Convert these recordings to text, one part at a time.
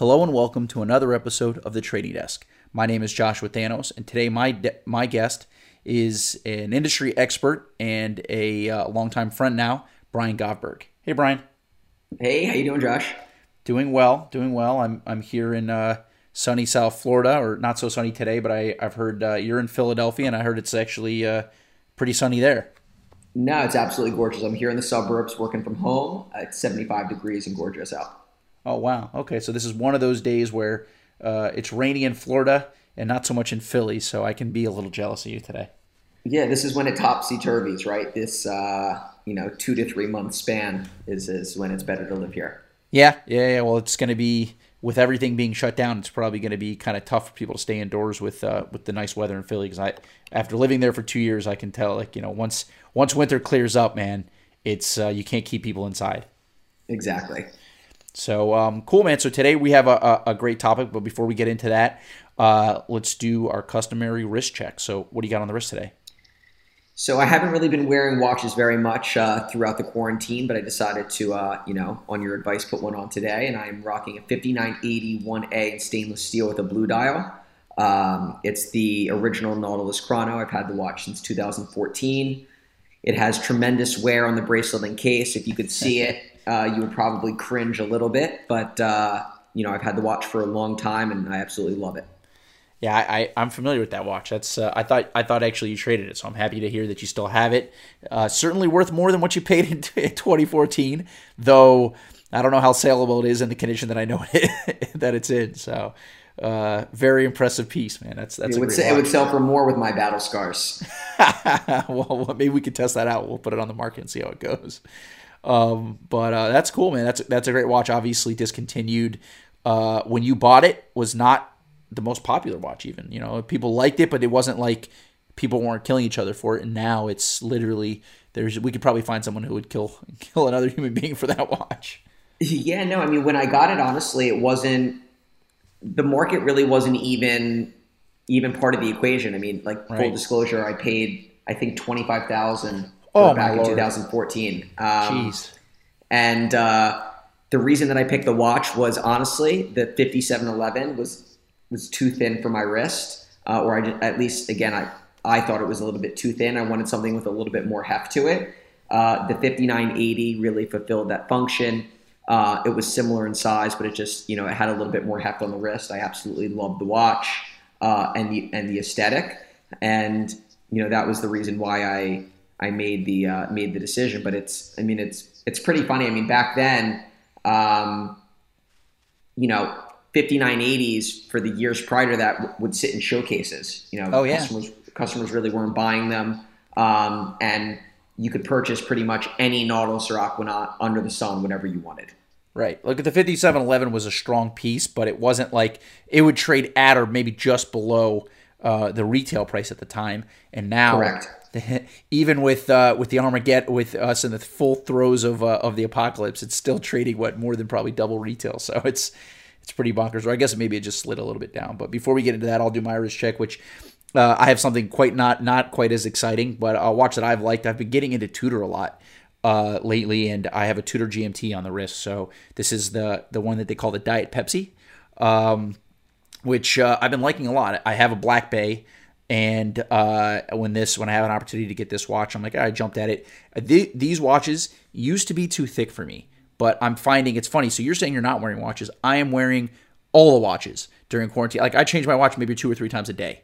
Hello and welcome to another episode of the Trading Desk. My name is Joshua Thanos, and today my de- my guest is an industry expert and a uh, longtime friend now, Brian Govberg. Hey, Brian. Hey, how you doing, Josh? Doing well, doing well. I'm I'm here in uh, sunny South Florida, or not so sunny today, but I I've heard uh, you're in Philadelphia, and I heard it's actually uh, pretty sunny there. No, it's absolutely gorgeous. I'm here in the suburbs working from home. It's 75 degrees and gorgeous out. Oh wow. Okay, so this is one of those days where uh, it's rainy in Florida and not so much in Philly, so I can be a little jealous of you today. Yeah, this is when it topsy turvies, right? This uh, you know two to three month span is is when it's better to live here. Yeah, yeah, yeah. Well, it's going to be with everything being shut down. It's probably going to be kind of tough for people to stay indoors with uh, with the nice weather in Philly. Because I, after living there for two years, I can tell like you know once once winter clears up, man, it's uh, you can't keep people inside. Exactly. So um, cool, man. So today we have a, a, a, great topic, but before we get into that, uh, let's do our customary wrist check. So what do you got on the wrist today? So I haven't really been wearing watches very much uh, throughout the quarantine, but I decided to, uh, you know, on your advice, put one on today, and I'm rocking a 5980 1A stainless steel with a blue dial. Um, it's the original Nautilus Chrono. I've had the watch since 2014. It has tremendous wear on the bracelet and case. If you could see it, uh, you would probably cringe a little bit, but uh, you know I've had the watch for a long time and I absolutely love it. Yeah, I, I am familiar with that watch. That's uh, I thought I thought actually you traded it, so I'm happy to hear that you still have it. Uh, certainly worth more than what you paid in 2014, though. I don't know how saleable it is in the condition that I know it, that it's in. So, uh, very impressive piece, man. That's that's. It would, say, it would sell for more with my battle scars. well, maybe we could test that out. We'll put it on the market and see how it goes. Um, but uh, that's cool, man. That's that's a great watch. Obviously discontinued. Uh, when you bought it, was not the most popular watch. Even you know people liked it, but it wasn't like people weren't killing each other for it. And now it's literally there's we could probably find someone who would kill kill another human being for that watch. Yeah, no, I mean when I got it, honestly, it wasn't the market really wasn't even even part of the equation. I mean, like right. full disclosure, I paid I think twenty five thousand oh, back in 2014. Um, Jeez. And uh, the reason that I picked the watch was honestly the 5711 was was too thin for my wrist, uh, or I just, at least again I I thought it was a little bit too thin. I wanted something with a little bit more heft to it. Uh, the 5980 really fulfilled that function. Uh, it was similar in size, but it just you know it had a little bit more heft on the wrist. I absolutely loved the watch uh, and the and the aesthetic, and you know that was the reason why I I made the uh, made the decision. But it's I mean it's it's pretty funny. I mean back then, um, you know, 5980s for the years prior to that w- would sit in showcases. You know, oh, yeah. customers customers really weren't buying them, um, and you could purchase pretty much any Nautilus or Aquanaut under the sun whenever you wanted. Right. Look at the 5711 was a strong piece, but it wasn't like it would trade at or maybe just below uh, the retail price at the time. And now, Correct. even with uh, with the Armageddon, with us in the full throes of uh, of the apocalypse, it's still trading what more than probably double retail. So it's it's pretty bonkers. Or I guess maybe it just slid a little bit down. But before we get into that, I'll do my wrist check, which uh, I have something quite not not quite as exciting, but a watch that I've liked. I've been getting into Tudor a lot uh, lately, and I have a Tudor GMT on the wrist. So this is the the one that they call the Diet Pepsi, um, which uh, I've been liking a lot. I have a Black Bay. And uh, when this, when I have an opportunity to get this watch, I'm like, I jumped at it. The, these watches used to be too thick for me, but I'm finding it's funny. So you're saying you're not wearing watches. I am wearing all the watches during quarantine. Like I change my watch maybe two or three times a day.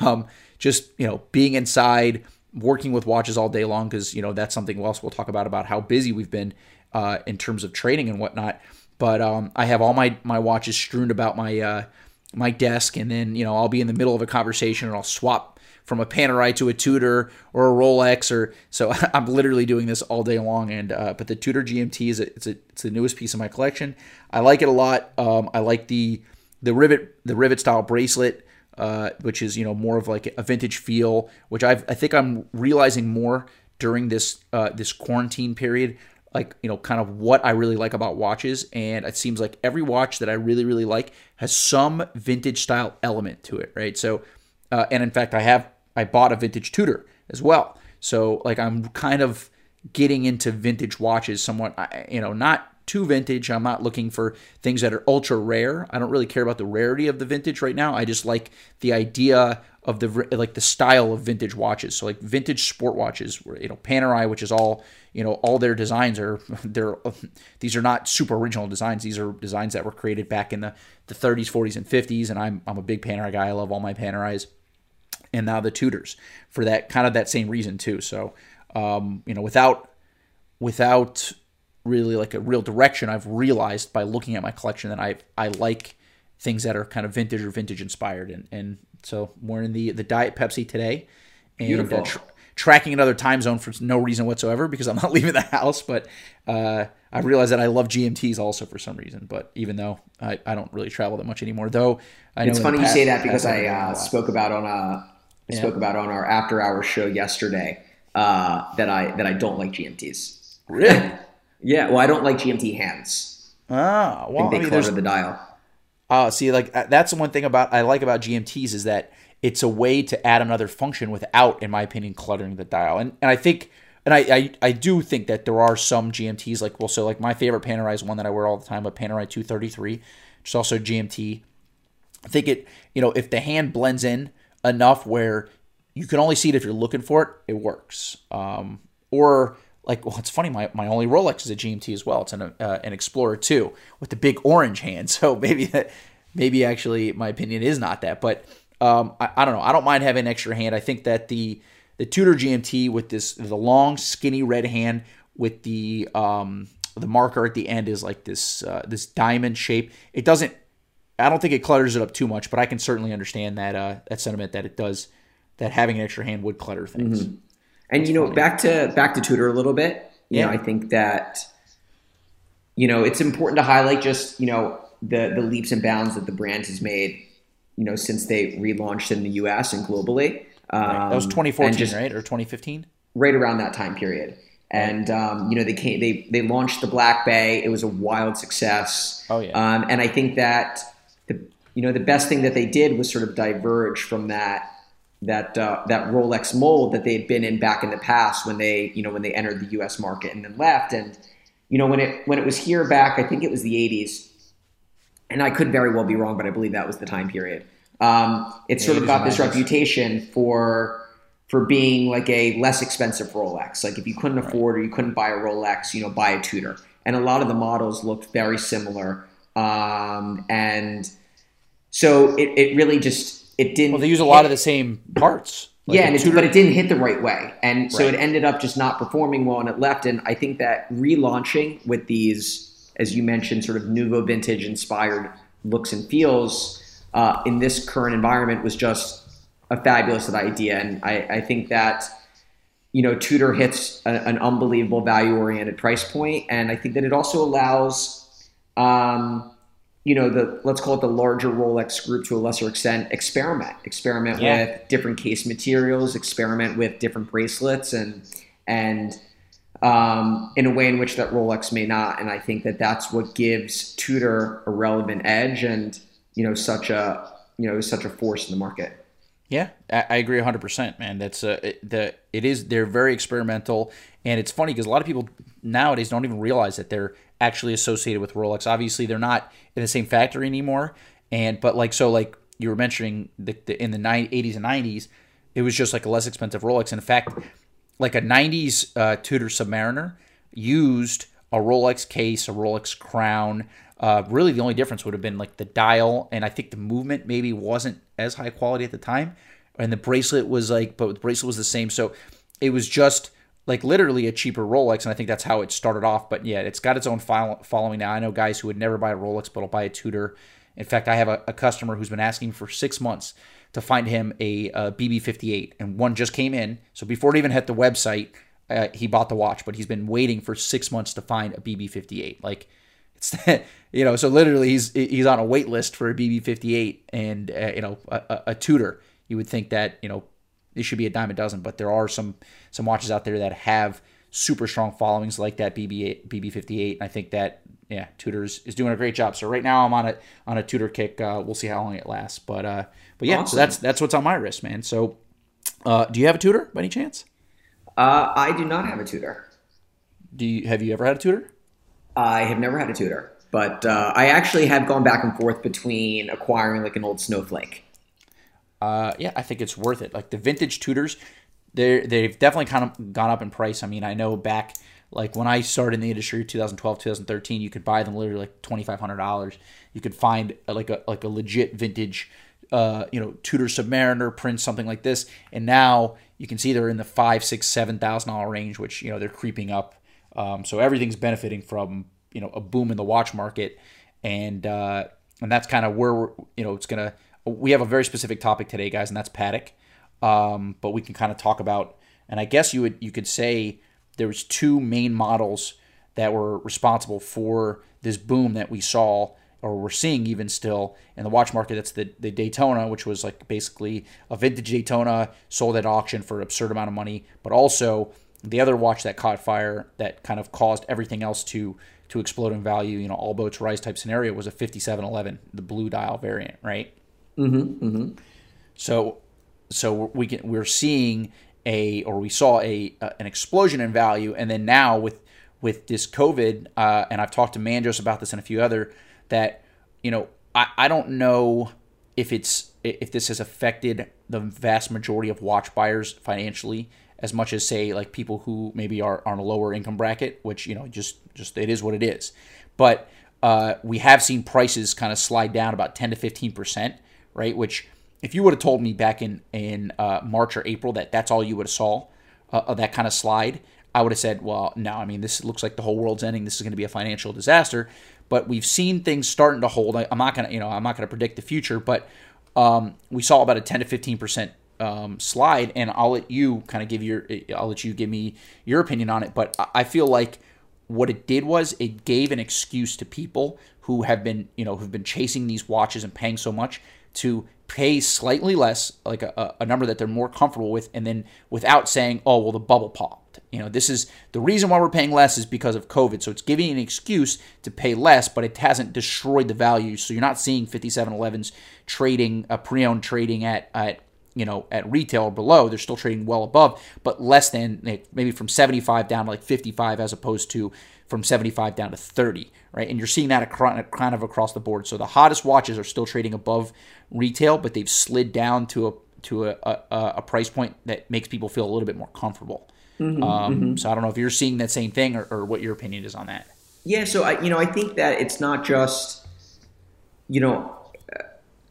Um, just you know, being inside, working with watches all day long because you know that's something else we'll talk about about how busy we've been uh, in terms of trading and whatnot. But um, I have all my my watches strewn about my uh, my desk, and then you know I'll be in the middle of a conversation and I'll swap from a Panerai to a Tudor or a Rolex, or so I'm literally doing this all day long. And uh, but the Tudor GMT is a, it's a, it's the newest piece of my collection. I like it a lot. Um, I like the the rivet the rivet style bracelet. Uh, which is you know more of like a vintage feel, which I've, I think I'm realizing more during this uh, this quarantine period like you know kind of what I really like about watches. And it seems like every watch that I really really like has some vintage style element to it right? So uh, and in fact I have I bought a vintage Tudor as well. So like I'm kind of getting into vintage watches somewhat you know not too vintage. I'm not looking for things that are ultra rare. I don't really care about the rarity of the vintage right now. I just like the idea of the like the style of vintage watches. So like vintage sport watches, you know, Panerai, which is all you know, all their designs are they're these are not super original designs. These are designs that were created back in the, the 30s, 40s, and 50s. And I'm I'm a big Panerai guy. I love all my Panerais. And now the Tudors for that kind of that same reason too. So um, you know, without without really like a real direction, I've realized by looking at my collection that I I like things that are kind of vintage or vintage inspired, and and so we're in the the Diet Pepsi today, and uh, tr- tracking another time zone for no reason whatsoever because I'm not leaving the house, but. Uh, I realize that I love GMTs also for some reason, but even though I, I don't really travel that much anymore, though I know it's funny past, you say that because I uh, spoke about on a I yeah. spoke about on our after hours show yesterday uh, that I that I don't like GMTs. Really? yeah. Well, I don't like GMT hands. Ah, well, I think they I mean, clutter the dial. Uh, see, like uh, that's the one thing about I like about GMTs is that it's a way to add another function without, in my opinion, cluttering the dial. And and I think, and I I, I do think that there are some GMTs like well, so like my favorite Panerai is one that I wear all the time, a Panerai 233, which is also GMT. I think it, you know, if the hand blends in enough where you can only see it if you're looking for it, it works. Um, or like, well, it's funny. My, my only Rolex is a GMT as well. It's an uh, an Explorer 2 with the big orange hand. So maybe that maybe actually my opinion is not that. But um, I, I don't know. I don't mind having an extra hand. I think that the the Tudor GMT with this the long skinny red hand with the um, the marker at the end is like this uh, this diamond shape. It doesn't. I don't think it clutters it up too much, but I can certainly understand that uh, that sentiment that it does that having an extra hand would clutter things. Mm-hmm. And you know, back to back to Tudor a little bit. You yeah. know, I think that you know it's important to highlight just you know the the leaps and bounds that the brand has made. You know, since they relaunched in the U.S. and globally. Um, right. That was 2014, just, right, or 2015? Right around that time period. And um, you know, they came, they they launched the Black Bay. It was a wild success. Oh yeah. Um, and I think that the you know the best thing that they did was sort of diverge from that that uh, that Rolex mold that they had been in back in the past when they you know when they entered the U.S. market and then left. And you know when it when it was here back, I think it was the '80s, and I could very well be wrong, but I believe that was the time period. Um, it sort of got this reputation for for being like a less expensive Rolex. Like if you couldn't afford or you couldn't buy a Rolex, you know, buy a Tudor. And a lot of the models looked very similar. Um, and so it, it really just it didn't. Well, they use a lot of the same parts. Like yeah, it, but it didn't hit the right way, and so right. it ended up just not performing well, and it left. And I think that relaunching with these, as you mentioned, sort of nouveau vintage inspired looks and feels uh, in this current environment was just a fabulous idea, and I, I think that you know Tudor hits a, an unbelievable value oriented price point, and I think that it also allows. Um, you know the let's call it the larger Rolex group to a lesser extent experiment experiment yeah. with different case materials experiment with different bracelets and and um, in a way in which that Rolex may not and I think that that's what gives Tudor a relevant edge and you know such a you know such a force in the market yeah, I agree 100%, man. That's uh, it, the it is they're very experimental and it's funny because a lot of people nowadays don't even realize that they're actually associated with Rolex. Obviously, they're not in the same factory anymore. And but like so, like you were mentioning the, the in the 80s and 90s, it was just like a less expensive Rolex. In fact, like a 90s uh, Tudor Submariner used a Rolex case, a Rolex crown. Uh, really, the only difference would have been like the dial, and I think the movement maybe wasn't as high quality at the time, and the bracelet was like, but the bracelet was the same. So it was just like literally a cheaper Rolex, and I think that's how it started off. But yeah, it's got its own following now. I know guys who would never buy a Rolex, but will buy a Tudor. In fact, I have a, a customer who's been asking for six months to find him a, a BB58, and one just came in. So before it even hit the website, uh, he bought the watch, but he's been waiting for six months to find a BB58. Like it's that, you know, so literally he's he's on a wait list for a BB58 and uh, you know a, a Tudor. You would think that you know it should be a dime a dozen, but there are some some watches out there that have super strong followings like that BB BB58. And I think that yeah, Tudor's is doing a great job. So right now I'm on a on a Tudor kick. Uh, we'll see how long it lasts, but uh, but yeah, awesome. so that's that's what's on my wrist, man. So uh, do you have a Tudor by any chance? Uh, I do not have a Tudor. Do you have you ever had a Tudor? I have never had a Tudor, but uh, I actually have gone back and forth between acquiring like an old Snowflake. Uh, yeah, I think it's worth it. Like the vintage Tudors, they they've definitely kind of gone up in price. I mean, I know back like when I started in the industry, 2012, 2013, you could buy them literally like twenty five hundred dollars. You could find uh, like a like a legit vintage, uh, you know, Tudor Submariner print, something like this. And now you can see they're in the five, six, seven thousand dollar range, which you know they're creeping up. Um, so everything's benefiting from you know a boom in the watch market, and uh, and that's kind of where you know it's gonna. We have a very specific topic today, guys, and that's Patek. Um, but we can kind of talk about, and I guess you would you could say there was two main models that were responsible for this boom that we saw or we're seeing even still in the watch market. That's the, the Daytona, which was like basically a vintage Daytona sold at auction for an absurd amount of money, but also the other watch that caught fire that kind of caused everything else to to explode in value, you know, all boats rise type scenario was a 5711, the blue dial variant, right? Mm-hmm. mm-hmm. So so we can we're seeing a or we saw a, a an explosion in value, and then now with with this COVID, uh, and I've talked to Mandros about this and a few other that you know I, I don't know if it's if this has affected the vast majority of watch buyers financially as much as say like people who maybe are, on a lower income bracket, which you know just just it is what it is. But uh, we have seen prices kind of slide down about ten to fifteen percent, right? Which if you would have told me back in in uh, March or April that that's all you would have saw uh, of that kind of slide, I would have said, well, no. I mean, this looks like the whole world's ending. This is going to be a financial disaster. But we've seen things starting to hold. I, am not gonna, you know, I'm not gonna predict the future, but um, we saw about a 10 to 15 percent um, slide, and I'll let you kind of give your, I'll let you give me your opinion on it. But I feel like what it did was it gave an excuse to people who have been, you know, who've been chasing these watches and paying so much to pay slightly less, like a, a number that they're more comfortable with, and then without saying, oh, well, the bubble popped. You know, this is the reason why we're paying less is because of COVID. So it's giving an excuse to pay less, but it hasn't destroyed the value. So you're not seeing 5711s trading, uh, a pre owned trading at, at you know, at retail or below. They're still trading well above, but less than maybe from 75 down to like 55 as opposed to from 75 down to 30, right? And you're seeing that kind of across the board. So the hottest watches are still trading above retail, but they've slid down to a to a, a, a price point that makes people feel a little bit more comfortable. Mm-hmm, um, mm-hmm. So I don't know if you're seeing that same thing or, or what your opinion is on that. Yeah, so I you know I think that it's not just you know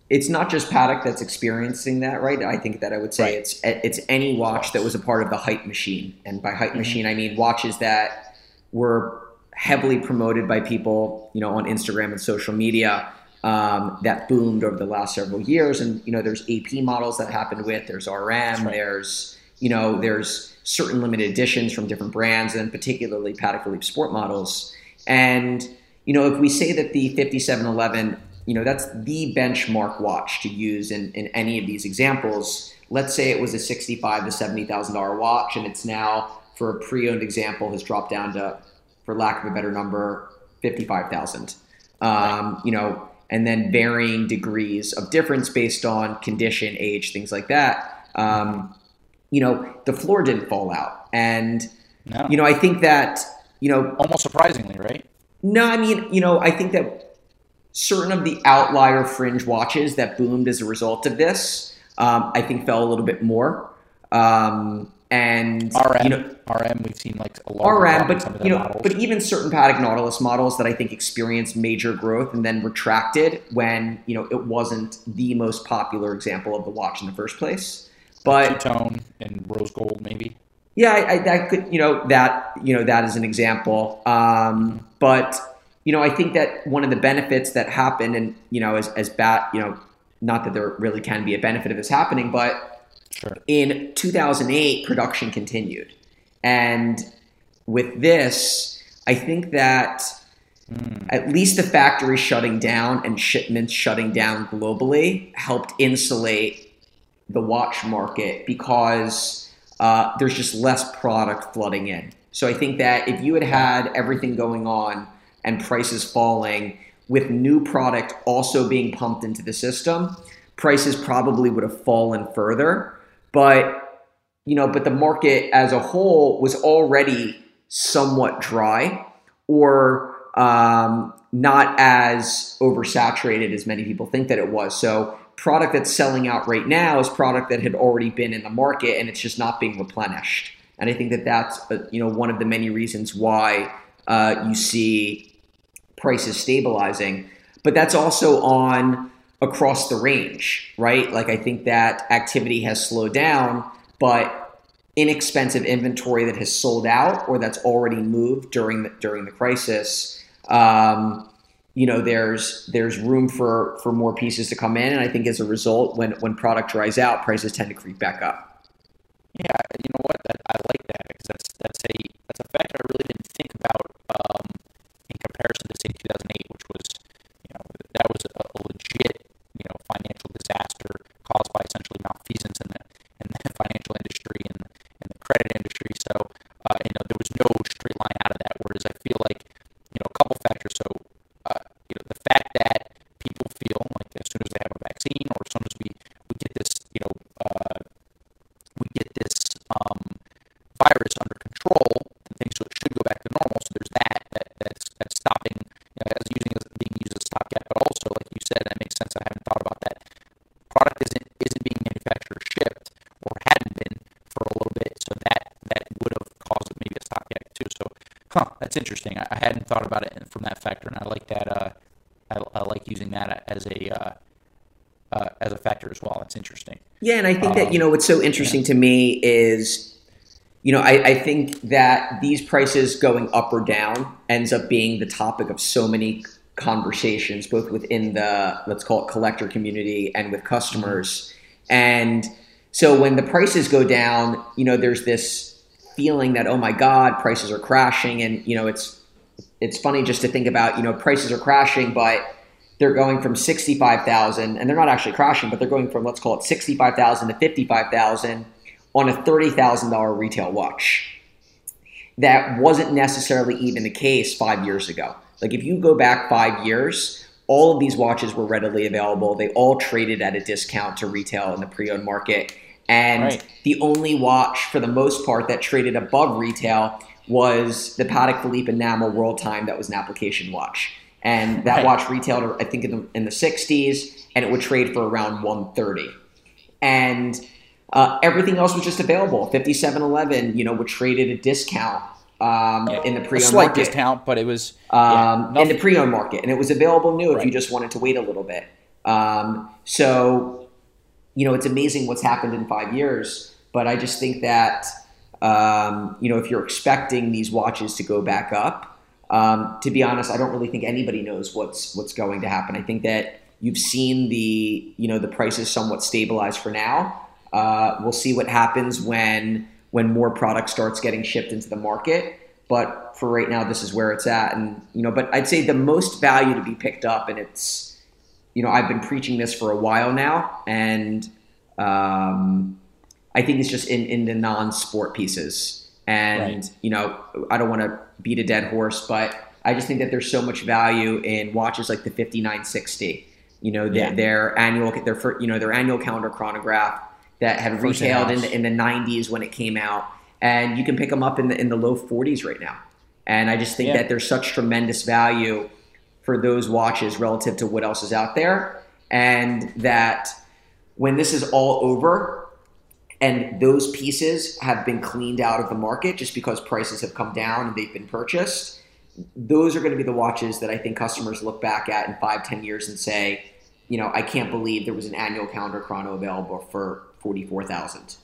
it's not just Patek that's experiencing that, right? I think that I would say right. it's it's any watch that was a part of the hype machine, and by hype mm-hmm. machine I mean watches that were heavily promoted by people, you know, on Instagram and social media um, that boomed over the last several years. And you know, there's AP models that happened with. There's RM. Right. There's you know, there's certain limited editions from different brands, and particularly Patek Philippe Sport models. And you know, if we say that the 5711 you know that's the benchmark watch to use in, in any of these examples let's say it was a 65 to 70 thousand dollar watch and it's now for a pre-owned example has dropped down to for lack of a better number 55000 um, you know and then varying degrees of difference based on condition age things like that um, you know the floor didn't fall out and no. you know i think that you know almost surprisingly right no i mean you know i think that certain of the outlier fringe watches that boomed as a result of this, um, I think fell a little bit more. Um, and RM, you know, RM, we've seen like a lot RM, but you know, models. but even certain Patek Nautilus models that I think experienced major growth and then retracted when you know it wasn't the most popular example of the watch in the first place. But tone and rose gold, maybe. Yeah, I, I, that could you know that you know that is an example. Um, but you know, I think that one of the benefits that happened, and you know, as as bad, you know, not that there really can be a benefit of this happening, but sure. in 2008, production continued, and with this, I think that mm. at least the factory shutting down and shipments shutting down globally helped insulate the watch market because uh, there's just less product flooding in. So I think that if you had had everything going on and prices falling with new product also being pumped into the system, prices probably would have fallen further. But, you know, but the market as a whole was already somewhat dry or um, not as oversaturated as many people think that it was. So product that's selling out right now is product that had already been in the market and it's just not being replenished. And I think that that's uh, you know one of the many reasons why uh, you see prices stabilizing. But that's also on across the range, right? Like I think that activity has slowed down, but inexpensive inventory that has sold out or that's already moved during the, during the crisis um, you know there's there's room for for more pieces to come in. And i think as a result when when product dries out prices tend to creep back up. Yeah you know what? That, i like that because that's that's a that's a factor i really didn't think about um, in comparison to say 2008 which was you know that was a, a legit you know financial disaster caused by essentially huh, that's interesting. I, I hadn't thought about it from that factor, and I like that. Uh, I, I like using that as a uh, uh, as a factor as well. It's interesting. Yeah, and I think um, that you know what's so interesting yeah. to me is, you know, I, I think that these prices going up or down ends up being the topic of so many conversations, both within the let's call it collector community and with customers. And so when the prices go down, you know, there's this feeling that oh my god, prices are crashing, and you know, it's it's funny just to think about, you know, prices are crashing, but they're going from 65,000 and they're not actually crashing, but they're going from let's call it 65,000 to 55,000 on a $30,000 retail watch. That wasn't necessarily even the case 5 years ago. Like if you go back 5 years, all of these watches were readily available. They all traded at a discount to retail in the pre-owned market. And right. the only watch for the most part that traded above retail was the Patek Philippe enamel world time that was an application watch. And that right. watch retailed, I think, in the, in the 60s, and it would trade for around 130. And uh, everything else was just available. 5711, you know, would trade at a discount um, yeah. in the pre-owned a slight market. discount, but it was um, yeah, in the pre-owned market, and it was available new right. if you just wanted to wait a little bit. Um, so, you know, it's amazing what's happened in five years. But I just think that um, you know, if you're expecting these watches to go back up, um, to be honest, I don't really think anybody knows what's what's going to happen. I think that you've seen the you know the prices somewhat stabilize for now. Uh, we'll see what happens when when more product starts getting shipped into the market. But for right now, this is where it's at, and you know, but I'd say the most value to be picked up, and it's you know I've been preaching this for a while now, and um, I think it's just in, in the non-sport pieces. And, right. you know, I don't want to beat a dead horse, but I just think that there's so much value in watches like the 5960. You know, their, yeah. their annual, their you know, their annual calendar chronograph that had First retailed in the, in the 90s when it came out, and you can pick them up in the in the low 40s right now. And I just think yeah. that there's such tremendous value for those watches relative to what else is out there, and that when this is all over, and those pieces have been cleaned out of the market just because prices have come down and they've been purchased those are going to be the watches that i think customers look back at in five ten years and say you know i can't believe there was an annual calendar chrono available for 44000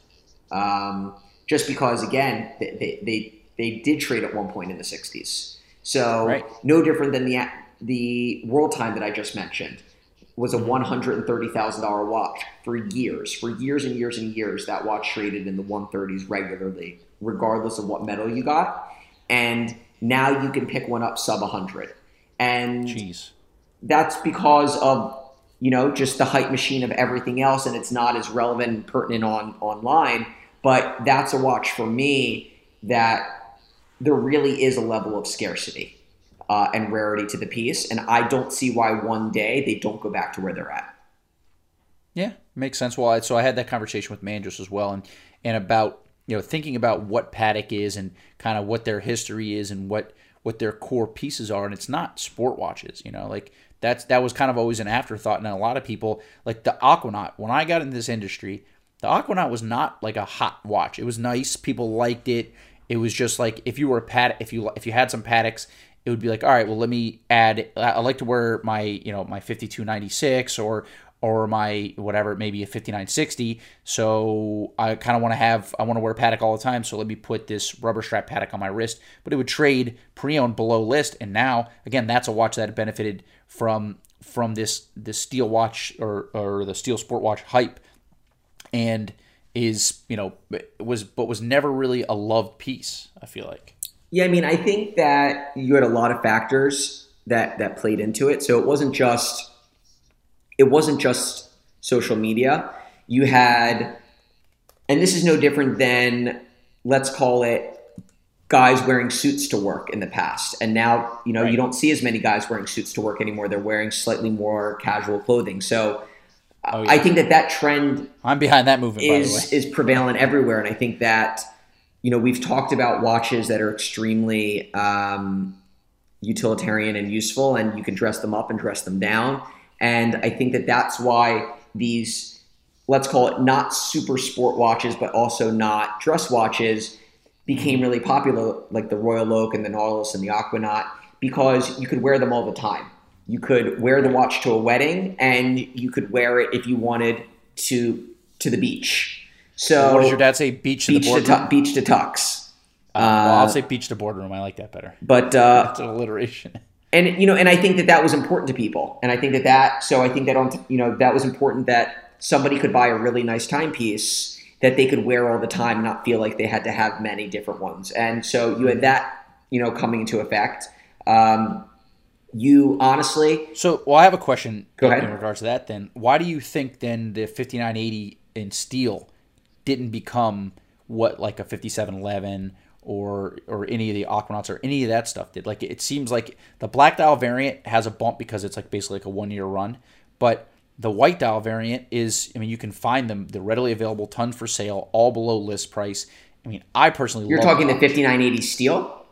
um, just because again they, they, they, they, did trade at one point in the 60s so right. no different than the the world time that i just mentioned was a $130,000 watch for years. For years and years and years, that watch traded in the 130s regularly, regardless of what metal you got. And now you can pick one up sub 100. And Jeez. that's because of, you know, just the hype machine of everything else. And it's not as relevant and pertinent on online. But that's a watch for me that there really is a level of scarcity uh, and rarity to the piece. And I don't see why one day they don't go back to where they're at. Yeah, makes sense. Well, so I had that conversation with Mandris as well, and and about you know thinking about what Patek is and kind of what their history is and what what their core pieces are, and it's not sport watches. You know, like that's that was kind of always an afterthought, and a lot of people like the Aquanaut. When I got into this industry, the Aquanaut was not like a hot watch. It was nice. People liked it. It was just like if you were a pad, if you if you had some Pateks, it would be like, all right, well, let me add. I like to wear my you know my fifty two ninety six or or my whatever, maybe a 5960. So I kind of want to have, I want to wear a Patek all the time. So let me put this rubber strap Patek on my wrist. But it would trade pre-owned below list. And now, again, that's a watch that benefited from from this this steel watch or or the steel sport watch hype, and is you know was but was never really a loved piece. I feel like. Yeah, I mean, I think that you had a lot of factors that that played into it. So it wasn't just it wasn't just social media. You had, and this is no different than, let's call it, guys wearing suits to work in the past. And now, you know, right. you don't see as many guys wearing suits to work anymore. They're wearing slightly more casual clothing. So, oh, yeah. I think that that trend I'm behind that movement is is prevalent everywhere, and I think that you know we've talked about watches that are extremely um, utilitarian and useful, and you can dress them up and dress them down. And I think that that's why these, let's call it not super sport watches, but also not dress watches, became really popular, like the Royal Oak and the Nautilus and the Aquanaut, because you could wear them all the time. You could wear the watch to a wedding, and you could wear it if you wanted to to the beach. So, what does your dad say? Beach to beach the boardroom. To beach to tux. Uh, well, I'll say beach to boardroom. I like that better. But uh, that's an alliteration and you know, and I think that that was important to people, and I think that that so I think that on you know that was important that somebody could buy a really nice timepiece that they could wear all the time, and not feel like they had to have many different ones, and so you had that you know coming into effect. Um, you honestly. So, well, I have a question. Go ahead. In regards to that, then, why do you think then the 5980 in steel didn't become what like a 5711 or or any of the Aquanauts or any of that stuff did. Like it seems like the black dial variant has a bump because it's like basically like a one year run, but the white dial variant is I mean you can find them they're readily available, ton for sale, all below list price. I mean I personally you're talking the 5980 steel.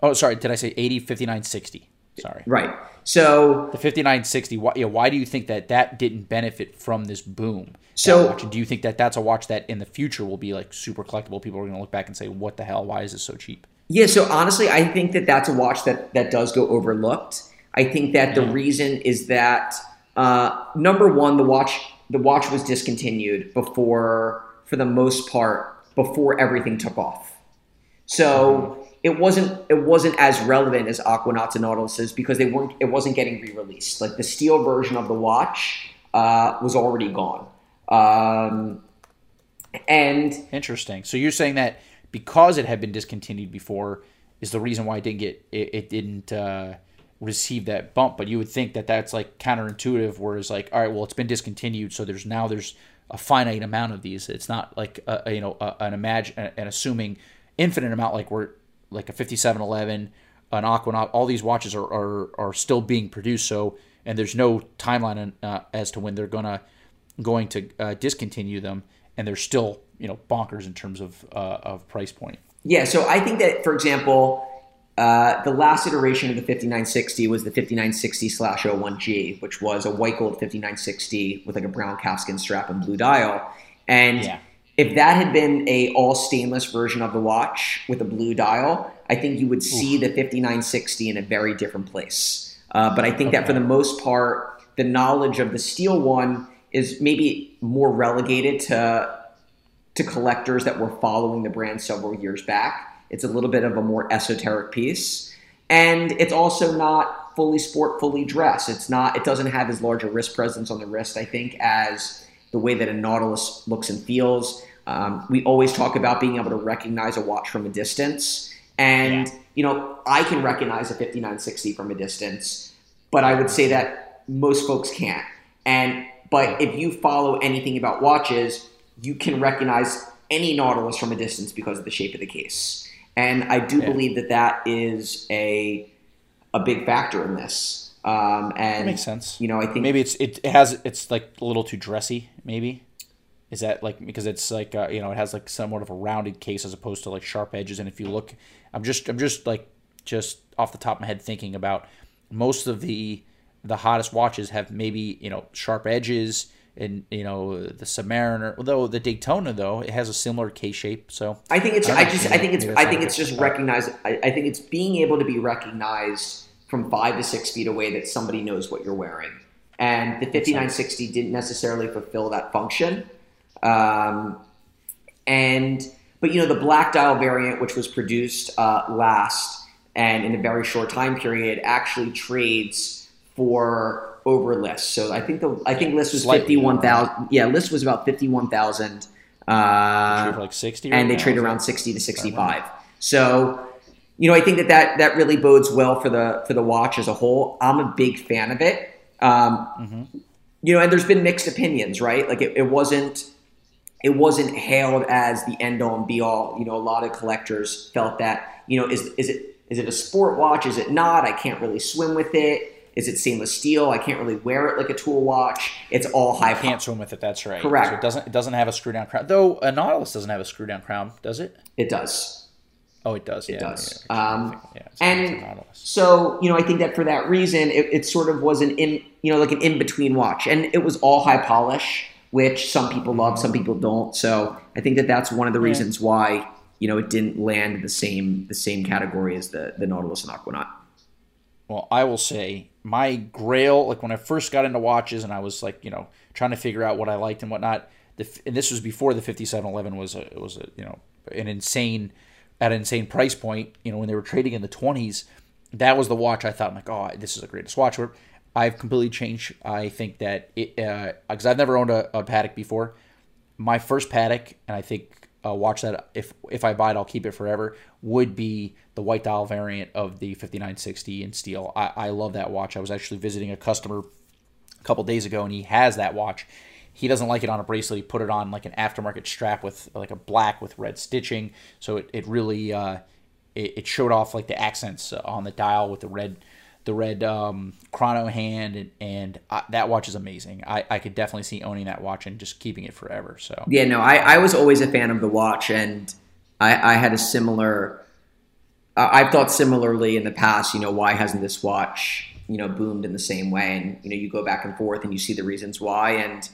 Oh, sorry, did I say 80 5960? Sorry. Right. So the 5960. Why, yeah, why do you think that that didn't benefit from this boom? So do you think that that's a watch that in the future will be like super collectible? People are going to look back and say, "What the hell? Why is this so cheap?" Yeah. So honestly, I think that that's a watch that that does go overlooked. I think that the reason is that uh, number one, the watch the watch was discontinued before, for the most part, before everything took off. So. It wasn't it wasn't as relevant as Aquanauts and Nautiluses because they weren't it wasn't getting re-released. Like the steel version of the watch uh, was already gone. Um, and interesting. So you're saying that because it had been discontinued before is the reason why it didn't get it, it didn't uh, receive that bump. But you would think that that's like counterintuitive. Whereas like all right, well it's been discontinued, so there's now there's a finite amount of these. It's not like a, you know a, an imagine an assuming infinite amount like we're like a 5711, an Aquanaut, all these watches are, are, are still being produced. So, and there's no timeline uh, as to when they're gonna going to uh, discontinue them, and they're still you know bonkers in terms of uh, of price point. Yeah, so I think that for example, uh, the last iteration of the 5960 was the 5960 slash 01G, which was a white gold 5960 with like a brown calfskin strap and blue dial. And yeah if that had been a all stainless version of the watch with a blue dial, I think you would see Oof. the 5960 in a very different place. Uh, but I think okay. that for the most part, the knowledge of the steel one is maybe more relegated to to collectors that were following the brand several years back. It's a little bit of a more esoteric piece, and it's also not fully sport, fully dress. It's not. It doesn't have as large a wrist presence on the wrist. I think as the way that a Nautilus looks and feels. Um, we always talk about being able to recognize a watch from a distance. And, yeah. you know, I can recognize a 5960 from a distance, but I would say that most folks can't. And, but if you follow anything about watches, you can recognize any Nautilus from a distance because of the shape of the case. And I do yeah. believe that that is a, a big factor in this. Um, and that makes sense. You know, I think maybe it's it has it's like a little too dressy. Maybe is that like because it's like uh, you know it has like somewhat of a rounded case as opposed to like sharp edges. And if you look, I'm just I'm just like just off the top of my head thinking about most of the the hottest watches have maybe you know sharp edges and you know the Submariner. Although the Daytona though it has a similar K shape, so I think it's. I I, just. I think it's. I think it's just recognized. I, I think it's being able to be recognized from five to six feet away that somebody knows what you're wearing, and the 5960 didn't necessarily fulfill that function. Um, and but you know the black dial variant, which was produced uh, last and in a very short time period, actually trades for over list. So I think the I think list was fifty one thousand. Yeah, list was about fifty one thousand. Uh, like sixty, and they now, trade around 60 to 65 so you know i think that, that that really bodes well for the for the watch as a whole i'm a big fan of it um, Mm-hmm. you know and there's been mixed opinions right like it, it wasn't it wasn't hailed as the end all and be all you know a lot of collectors felt that you know is is it is it a sport watch is it not i can't really swim with it is it stainless steel i can't really wear it like a tool watch it's all high Can't swim with it. That's right. Correct. So it doesn't. It doesn't have a screw down crown. Though a Nautilus doesn't have a screw down crown, does it? it does Oh, it does. It yeah, does. Yeah, Um, yeah, and. So, you know, I think that for that reason, it, it sort of was an in, you know, like an in between watch, and it was all high polish, which some people love, some people don't. So, I think that that's one of the Yeah. reasons why you know it didn't land the same the same category as the the Nautilus and Aquanaut. Well, I will say my grail, like when I first got into watches and I was like, you know, trying to figure out what I liked and whatnot. The, and this was before the 5711 was a, was a, you know, an insane, at an insane price point, you know, when they were trading in the 20s. That was the watch I thought, like, oh, this is the greatest watch. I've completely changed. I think that it, because I've never owned a, a Patek before. My first Patek, and I think a watch that if if I buy it, I'll keep it forever. Would be the white dial variant of the 5960 in steel. I, I love that watch. I was actually visiting a customer a couple days ago, and he has that watch. He doesn't like it on a bracelet. He put it on like an aftermarket strap with like a black with red stitching. So it, it really uh, it, it showed off like the accents uh, on the dial with the red the red um, chrono hand, and, and I, that watch is amazing. I, I could definitely see owning that watch and just keeping it forever. So Yeah, no, I, I was always a fan of the watch, and I, I had a similar. I've thought similarly in the past. You know, why hasn't this watch you know boomed in the same way? And you know, you go back and forth, and you see the reasons why. And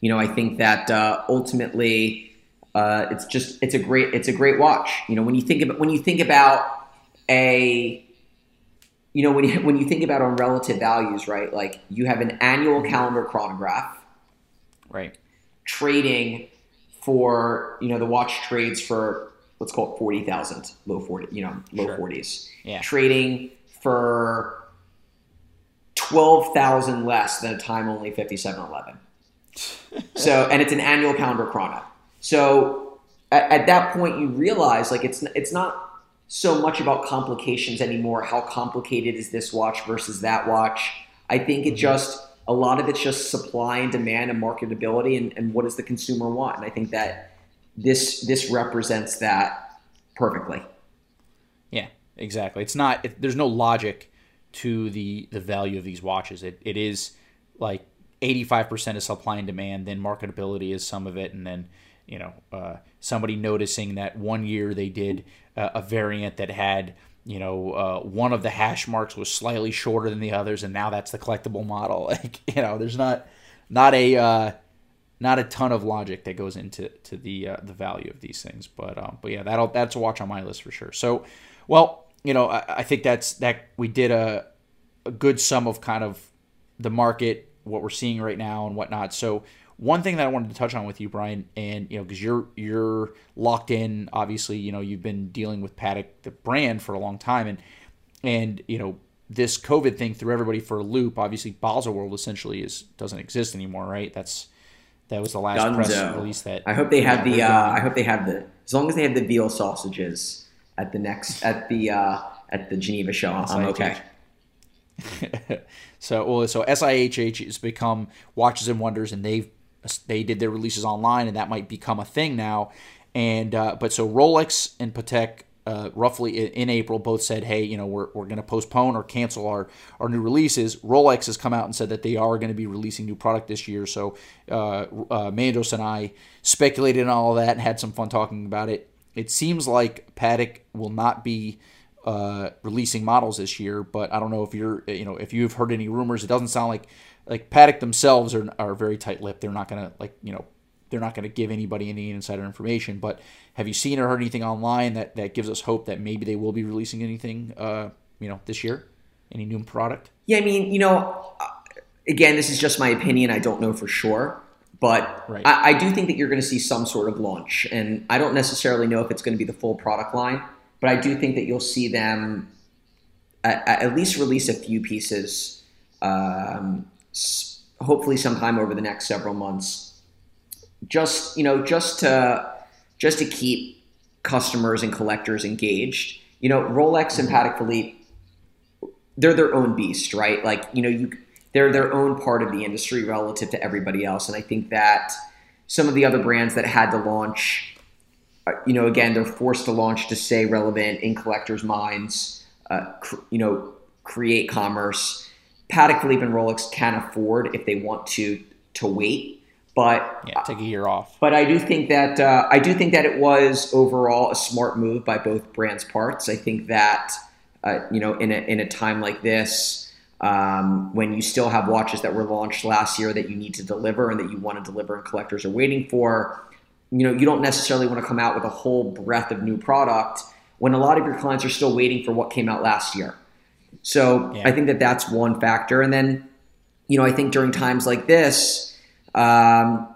you know, I think that uh, ultimately, uh, it's just it's a great it's a great watch. You know, when you think about when you think about a you know when you when you think about on relative values, right? Like you have an annual mm-hmm. calendar chronograph right, trading for you know the watch trades for let's call it forty thousand, low forty, you know, low Sure. forties. Yeah. Trading for twelve thousand less than a time only fifty seven eleven. so and it's an annual calendar chrono. So at, at that point you realize like it's it's not so much about complications anymore. How complicated is this watch versus that watch? I think it mm-hmm. just a lot of it's just supply and demand and marketability and, and what does the consumer want. And I think that this this represents that perfectly. Yeah, exactly. It's not. It, there's no logic to the the value of these watches. It it is like 85% is supply and demand. Then marketability is some of it, and then you know uh, somebody noticing that one year they did uh, a variant that had you know uh, one of the hash marks was slightly shorter than the others, and now that's the collectible model. Like you know, there's not not a uh, not a ton of logic that goes into to the uh, the value of these things. But um, but yeah, that'll that's a watch on my list for sure. So, well, you know, I, I think that's that we did a a good sum of kind of the market, what we're seeing right now, and whatnot. So. One thing that I wanted to touch on with you, Brian, and you know, because you're you're locked in. Obviously, you know, you've been dealing with Patek, the brand, for a long time, and and you know, this COVID thing threw everybody for a loop. Obviously, Basel World essentially is doesn't exist anymore, right? That's that was the last press release that. I hope they have the. Uh. I hope they have the. As long as they have the veal sausages at the next at the uh, at the Geneva show, I'm okay. so well, so SIHH has become Watches and Wonders, and they've they did their releases online, and that might become a thing now. And uh, but so Rolex and Patek. Uh, roughly in, April, both said, "Hey, you know, we're, we're going to postpone or cancel our, our new releases." Rolex has come out and said that they are going to be releasing new product this year. So, uh, uh, Mandos and I speculated on all that and had some fun talking about it. It seems like Patek will not be uh, releasing models this year. But I don't know if you're you know if you've heard any rumors. It doesn't sound like like Patek themselves are are very tight lipped. They're not gonna like you know they're not going to give anybody any insider information. But have you seen or heard anything online that, that gives us hope that maybe they will be releasing anything, uh, you know, this year? Any new product? Yeah, I mean, you know, uh, again, this is just my opinion. I don't know for sure, but right. I, I, do think that you're going to see some sort of launch, and I don't necessarily know if it's going to be the full product line, but I do think that you'll see them at, at least release a few pieces, um, hopefully sometime over the next several months just you know just to just to keep customers and collectors engaged. You know, Rolex and Patek Philippe, they're their own beast, right? Like you know, you they're their own part of the industry relative to everybody else, and I think that some of the other brands that had to launch, uh, you know, again, they're forced to launch to stay relevant in collectors' minds. Uh, cr- you know, create commerce. Patek Philippe and Rolex can afford if they want to to wait but yeah, take a year off. But I do think that uh, I do think that it was overall a smart move by both brands' parts. I think that uh, you know in a in a time like this, um, when you still have watches that were launched last year that you need to deliver and that you want to deliver and collectors are waiting for, you know you don't necessarily want to come out with a whole breadth of new product when a lot of your clients are still waiting for what came out last year. So yeah. I think that that's one factor, and then you know I think during times like this um,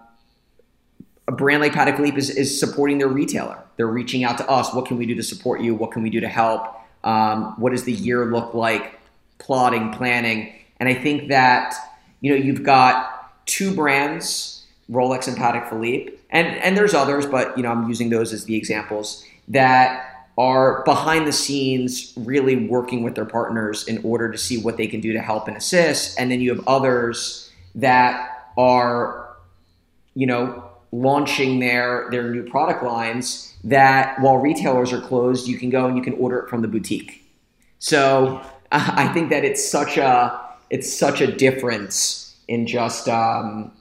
a brand like Patek Philippe is, is supporting their retailer. They're reaching out to us. What can we do to support you? What can we do to help? Um, what does the year look like? Plotting, planning, and I think that you know you've got two brands, Rolex and Patek Philippe, and and there's others, but you know I'm using those as the examples that are behind the scenes really working with their partners in order to see what they can do to help and assist, and then you have others that are, you know, launching their their new product lines that while retailers are closed, you can go and you can order it from the boutique. So I think that it's such a it's such a difference in just um,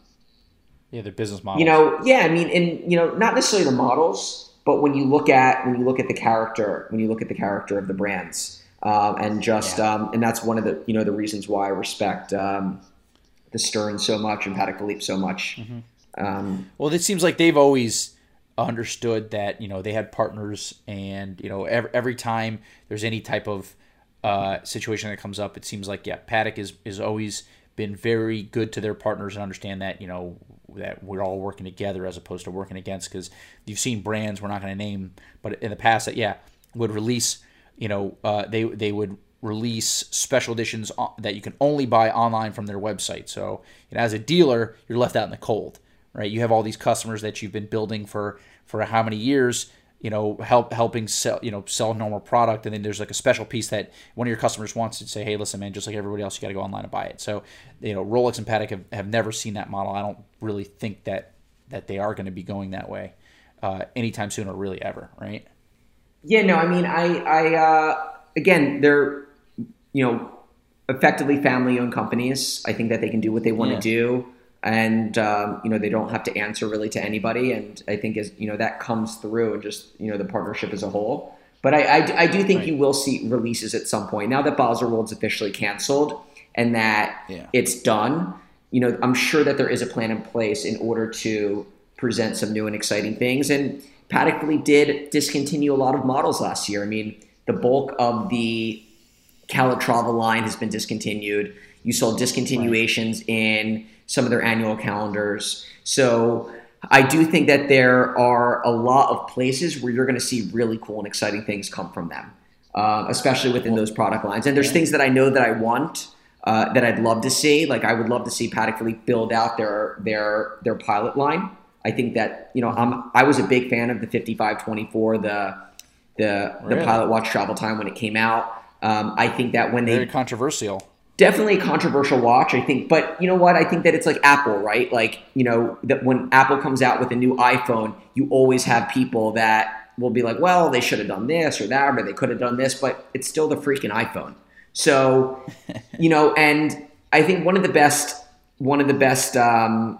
yeah their business model. You know, yeah, I mean, in you know, not necessarily the models, but when you look at when you look at the character, when you look at the character of the brands, um, and just yeah. um, and that's one of the you know the reasons why I respect um, the Stern so much and Patek Philippe so much. Mm-hmm. Um, well, it seems like they've always understood that you know they had partners, and you know every, every time there's any type of uh, situation that comes up, it seems like yeah, Patek is is always been very good to their partners and understand that you know that we're all working together as opposed to working against because you've seen brands we're not going to name but in the past that yeah would release you know uh, they they would release special editions that you can only buy online from their website. So, you know, as a dealer, you're left out in the cold, right? You have all these customers that you've been building for for how many years, you know, help helping sell, you know, sell normal product, and then there's like a special piece that one of your customers wants to say, hey, listen, man, just like everybody else, you got to go online and buy it. So, you know, Rolex and Patek have, have never seen that model. I don't really think that that they are going to be going that way uh, anytime soon or really ever, right? Yeah, no, I mean, I, I, uh, again, they're you know, effectively family owned companies. I think that they can do what they want yeah. to do. And um, you know they don't have to answer really to anybody, and I think as you know that comes through, and just you know the partnership as a whole. But I, I, I do think right. you will see releases at some point now that Baselworld's officially canceled and that yeah. it's done. You know, I'm sure that there is a plan in place in order to present some new and exciting things. And Philippe did discontinue a lot of models last year. I mean, the bulk of the Calatrava line has been discontinued. You saw discontinuations right. in some of their annual calendars. So I do think that there are a lot of places where you're going to see really cool and exciting things come from them, uh, especially within those product lines. And there's things that I know that I want. Uh, that I'd love to see, like I would love to see Patek Philippe build out their their their pilot line. I think that you know I'm I was a big fan of the 5524, the the really? the pilot watch travel time when it came out. Um, I think that when they very controversial, definitely a controversial watch. I think, but you know what? I think that it's like Apple, right? Like you know that when Apple comes out with a new iPhone, you always have people that will be like, well, they should have done this or that, or they could have done this, but it's still the freaking iPhone. So, you know, and I think one of the best, one of the best um,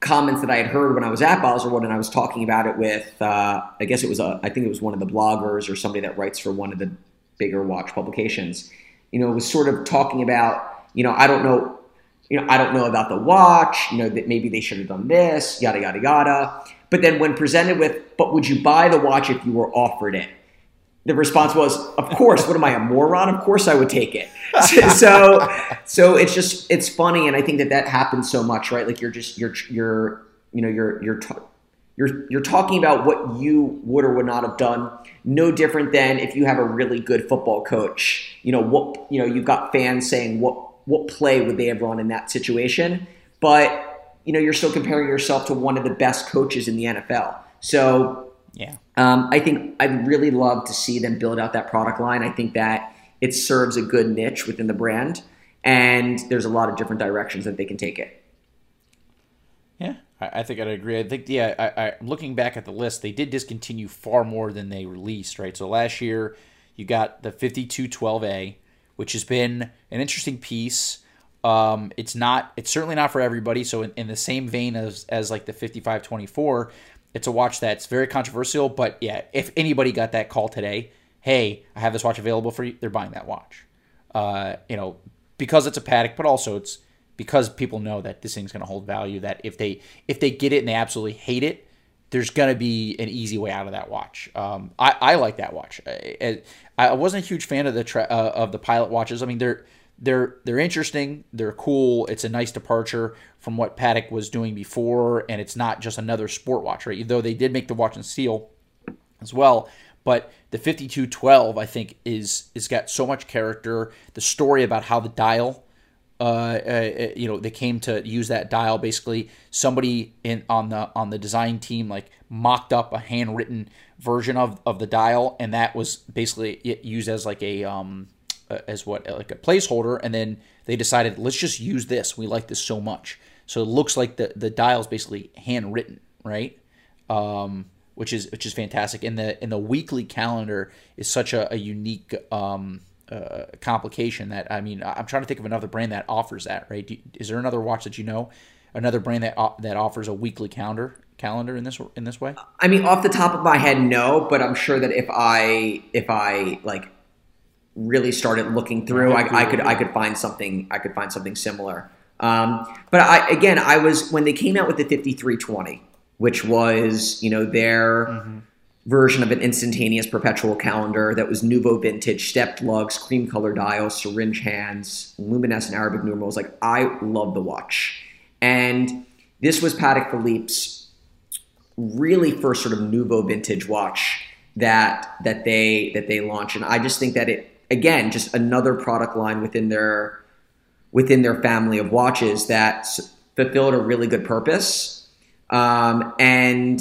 comments that I had heard when I was at Baselworld and I was talking about it with, uh, I guess it was, a, I think it was one of the bloggers or somebody that writes for one of the bigger watch publications, you know, was sort of talking about, you know, I don't know, you know, I don't know about the watch, you know, that maybe they should have done this, yada, yada, yada. But then when presented with, but would you buy the watch if you were offered it? The response was, of course. What am I, a moron? Of course I would take it. so, so it's just, it's funny. And I think that that happens so much, right? Like you're just, you're, you're, you know, you're, you're, you're, you're talking about what you would or would not have done. No different than if you have a really good football coach, you know, what, you know, you've got fans saying what, what play would they have run in that situation? But you know, you're still comparing yourself to one of the best coaches in the NFL. So, yeah, um, I think I'd really love to see them build out that product line. I think that it serves a good niche within the brand, and there's a lot of different directions that they can take it. Yeah, I, I think I'd agree. I think, yeah, I, I, looking back at the list, they did discontinue far more than they released, right? So last year, you got the 5212A, which has been an interesting piece. Um, it's not. It's certainly not for everybody. So in, in the same vein as as like the 5524, it's a watch that's very controversial. But yeah, if anybody got that call today, hey, I have this watch available for you, they're buying that watch. Uh, you know, because it's a Patek, but also it's because people know that this thing's going to hold value. That if they if they get it and they absolutely hate it, there's going to be an easy way out of that watch. Um, I, I like that watch. I, I wasn't a huge fan of the tra- uh, of the pilot watches. I mean, they're they're they're interesting, they're cool. It's a nice departure from what Patek was doing before, and it's not just another sport watch, right? Though they did make the watch in steel as well, but the 5212 I think is is got so much character. The story about how the dial uh, uh, you know, they came to use that dial. Basically, somebody in on the on the design team like mocked up a handwritten version of, of the dial, and that was basically used as like a um, as what like a placeholder, and then they decided let's just use this. We like this so much, so it looks like the the dial is basically handwritten, right? Um, which is which is fantastic. And the in the weekly calendar is such a, a unique um, uh, complication that I mean I'm trying to think of another brand that offers that. Right? Do, is there another watch that you know, another brand that uh, that offers a weekly calendar calendar in this in this way? I mean, off the top of my head, no. But I'm sure that if I if I like really started looking through, I, I could I could find something I could find something similar. Um, but I again, I was when they came out with the 5320, which was you know their mm-hmm. Version of an instantaneous perpetual calendar that was nouveau vintage, stepped lugs, cream color dials, syringe hands, luminescent Arabic numerals. Like I love the watch, and this was Patek Philippe's really first sort of nouveau vintage watch that that they that they launched, and I just think that it again, just another product line within their within their family of watches that fulfilled a really good purpose. Um, and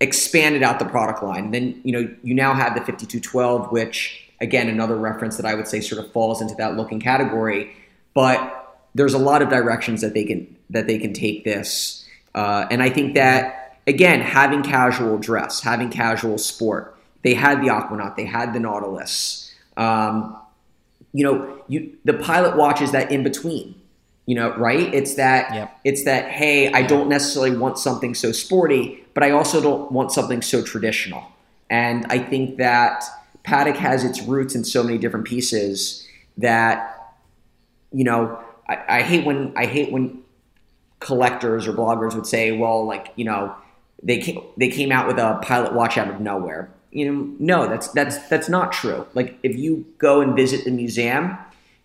expanded out the product line. And then you know you now have the 5212, which again another reference that I would say sort of falls into that looking category. But there's a lot of directions that they can that they can take this, uh, and I think that again having casual dress, having casual sport. They had the Aquanaut, they had the Nautilus. Um, you know, you the pilot watches that in between. You know, right? It's that yep. it's that hey, I don't necessarily want something so sporty, but I also don't want something so traditional. And I think that Patek has its roots in so many different pieces that you know, I, I hate when I hate when collectors or bloggers would say, well, like, you know, they came, they came out with a pilot watch out of nowhere you know, no, that's that's that's not true. Like if you go and visit the museum,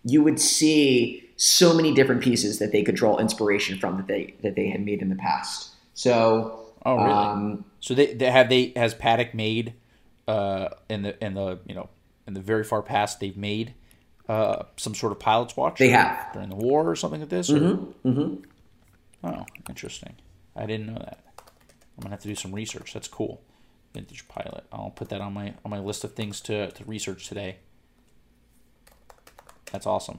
you would see so many different pieces that they could draw inspiration from that they that they had made in the past. So, oh really? Um, so they, they have they has Patek made uh, in the in the you know in the very far past they've made uh, some sort of pilot's watch. They have during the war or something like this. Mm-hmm. Mm-hmm. Oh, interesting. I didn't know that. I'm gonna have to do some research. That's cool. Vintage Pilot. I'll put that on my on my list of things to, to research today. That's awesome.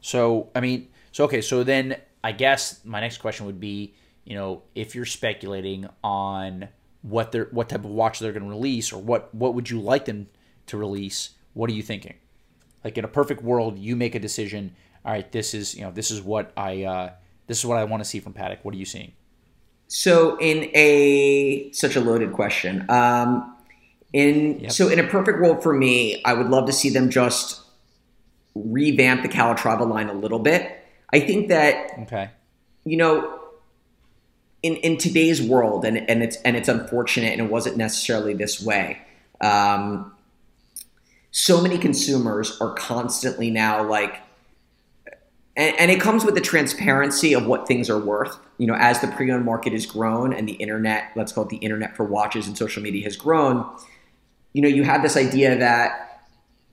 So I mean, so okay, so then I guess my next question would be, you know, if you're speculating on what they're what type of watch they're going to release, or what what would you like them to release? What are you thinking? Like in a perfect world, you make a decision. All right, this is you know this is what I uh, this is what I want to see from Patek. What are you seeing? So in a such a loaded question. Um, in yep. so in a perfect world for me, I would love to see them just revamp the Calatrava line a little bit. I think that okay, you know, in in today's world, and and it's and it's unfortunate, and it wasn't necessarily this way. Um, so many consumers are constantly now like and, and, it comes with the transparency of what things are worth. You know, as the pre-owned market has grown and the internet, let's call it the internet for watches and social media has grown, you know, you have this idea that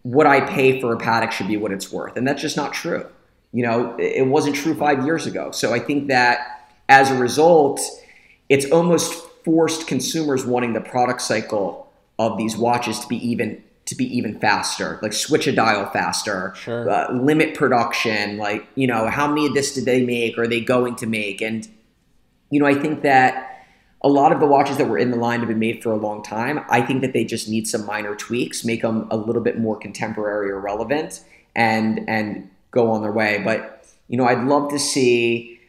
what I pay for a Patek should be what it's worth, and that's just not true. You know, it wasn't true five years ago. So I think that as a result, it's almost forced consumers wanting the product cycle of these watches to be even to be even faster, like switch a dial faster, sure. uh, limit production, like, you know, how many of this did they make? Or are they going to make? And, you know, I think that a lot of the watches that were in the line have been made for a long time. I think that they just need some minor tweaks, make them a little bit more contemporary or relevant and, and go on their way. But, you know, I'd love to see,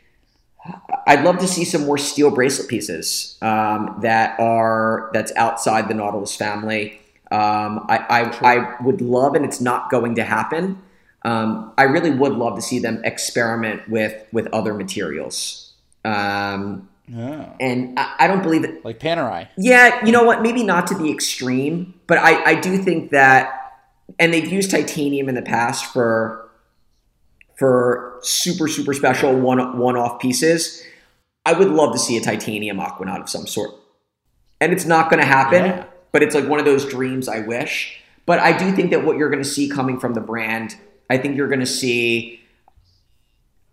I'd love to see some more steel bracelet pieces um, that are, that's outside the Nautilus family um, I, I, I, would love, and it's not going to happen. Um, I really would love to see them experiment with with other materials. Um, yeah. And I, I, don't believe it. Like Panerai. Yeah, you know what? Maybe not to the extreme, but I, I do think that, and they've used titanium in the past for for super super special one one off pieces. I would love to see a titanium aquanaut of some sort, and it's not going to happen. Yeah but it's like one of those dreams I wish. But I do think that what you're going to see coming from the brand, I think you're going to see,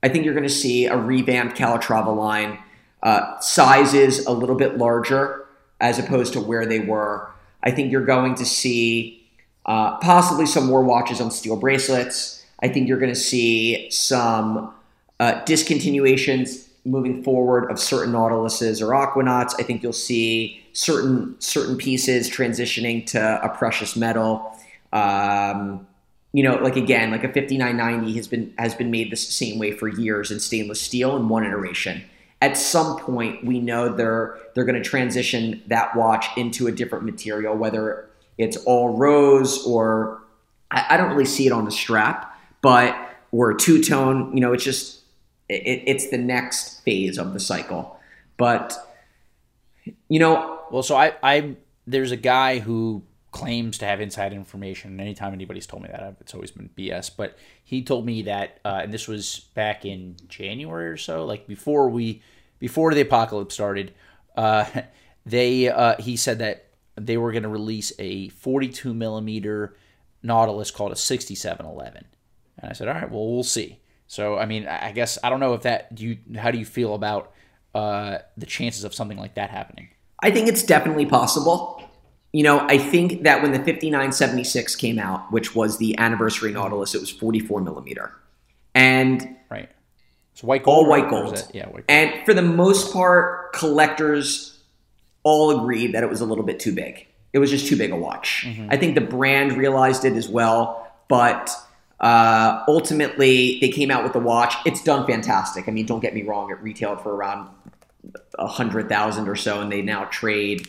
I think you're going to see a revamped Calatrava line, uh, sizes a little bit larger as opposed to where they were. I think you're going to see uh, possibly some more watches on steel bracelets. I think you're going to see some uh, discontinuations moving forward of certain Nautiluses or Aquanauts. I think you'll see certain certain pieces transitioning to a precious metal. Um, you know, like again, like a 5990 has been has been made the same way for years in stainless steel in one iteration. At some point, we know they're they're going to transition that watch into a different material, whether it's all rose or I, I don't really see it on the strap, but or two tone. You know, it's just it, it's the next phase of the cycle. But you know, well, so I, I there's a guy who claims to have inside information. And anytime anybody's told me that, it's always been BS. But he told me that, uh, and this was back in January or so, like before we, before the apocalypse started. Uh, they, uh, he said that they were going to release a 42 millimeter Nautilus called a 6711. And I said, all right, well, we'll see. So, I mean, I guess I don't know if that. Do you? How do you feel about uh, the chances of something like that happening? I think it's definitely possible. You know, I think that when the 5976 came out, which was the anniversary Nautilus, it was 44 millimeter. And right. It's white gold. All white gold. Yeah, white gold. And for the most part, collectors all agreed that it was a little bit too big. It was just too big a watch. Mm-hmm. I think the brand realized it as well, but uh, ultimately they came out with the watch. It's done fantastic. I mean, don't get me wrong; it retailed for around a hundred thousand or so, and they now trade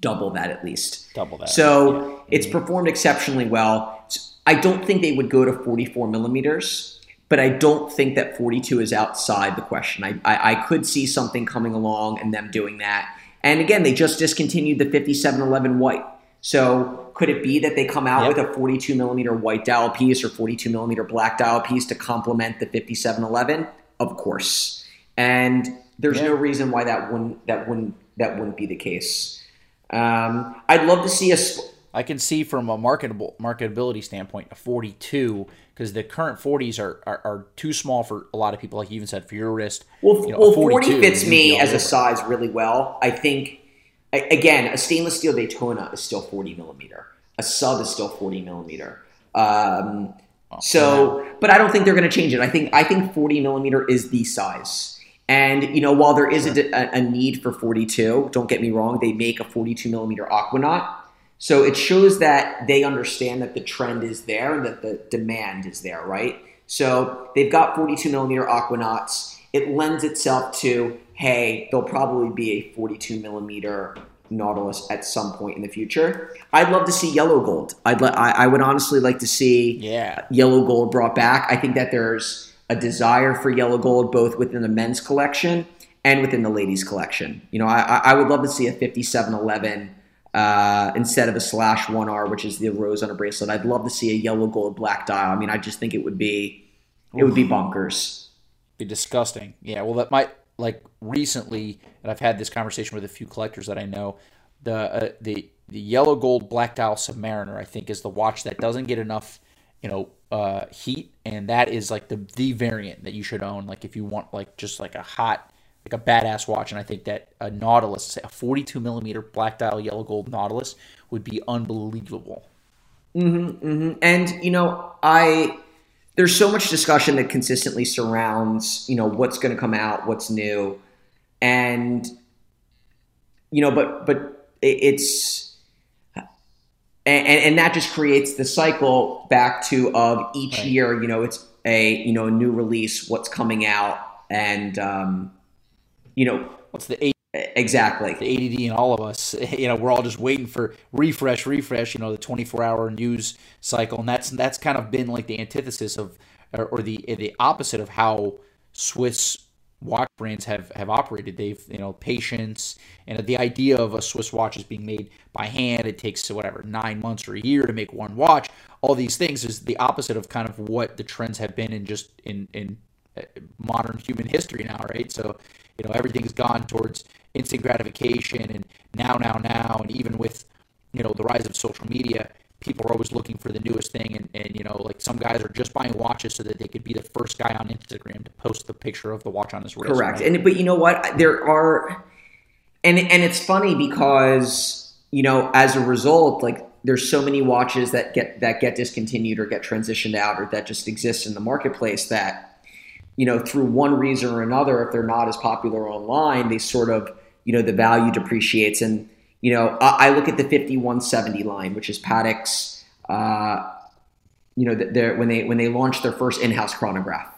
double that at least. Double that. So yeah. it's performed exceptionally well. I don't think they would go to 44 millimeters, but I don't think that 42 is outside the question. I, I, I could see something coming along and them doing that. And again, they just discontinued the 5711 white. So could it be that they come out yep. with a 42 millimeter white dial piece or 42 millimeter black dial piece to complement the 5711? Of course. And there's yeah. no reason why that wouldn't that wouldn't that wouldn't be the case. Um, I'd love to see us. I can see from a marketable marketability standpoint a 42 because the current 40s are, are, are too small for a lot of people. Like you even said, for your wrist. Well, you know, well 40 fits me as a size really well. I think again, a stainless steel Daytona is still 40 millimeter. A sub is still 40 millimeter. Um, oh, so, but I don't think they're going to change it. I think I think 40 millimeter is the size. And you know, while there is a, a, need for 42, don't get me wrong, they make a 42 millimeter Aquanaut. So it shows that they understand that the trend is there and that the demand is there, right? So they've got 42 millimeter Aquanauts. it lends itself to hey, there'll probably be a 42 millimeter Nautilus at some point in the future. I'd love to see yellow gold. I'd le- I, I would honestly like to see Yeah. yellow gold brought back. I think that there's a desire for yellow gold both within the men's collection and within the ladies collection. You know, I, I I would love to see a 5711 uh, instead of a slash 1R, which is the rose on a bracelet. I'd love to see a yellow gold black dial. I mean, I just think it would be it would be bonkers. be disgusting. Yeah, well, that might like recently, and I've had this conversation with a few collectors that I know. The uh, the the yellow gold black dial Submariner, I think, is the watch that doesn't get enough, you know, uh, heat, and that is like the the variant that you should own. Like if you want like just like a hot, like a badass watch, and I think that a Nautilus, a 42 millimeter black dial yellow gold Nautilus, would be unbelievable. Mm hmm, And you know, I there's so much discussion that consistently surrounds you know what's going to come out, what's new, and you know, but but it's and, and that just creates the cycle back to of each Right. year. You know, it's a you know a new release, what's coming out, and um, you know What's the exactly. the ADD in all of us, you know, we're all just waiting for refresh, refresh, you know, the 24 hour news cycle. And that's, that's kind of been like the antithesis of, or, or the, the opposite of how Swiss watch brands have, have operated. They've, you know, patience and the idea of a Swiss watch is being made by hand. It takes whatever, nine months or a year to make one watch. All these things is the opposite of kind of what the trends have been in just in, in uh, modern human history now, right? So, you know, everything's gone towards instant gratification and now, now, now, and even with, you know, the rise of social media, people are always looking for the newest thing, and, and you know, like some guys are just buying watches so that they could be the first guy on Instagram to post the picture of the watch on his wrist. Correct. right? And but you know what? There are and and it's funny because, you know, as a result, like there's so many watches that get that get discontinued or get transitioned out or that just exist in the marketplace that you know, through one reason or another, if they're not as popular online, they sort of, you know, the value depreciates. And, you know, I, I look at the 5170 line, which is Patek's, uh, you know, they're, when they when they launched their first in-house chronograph,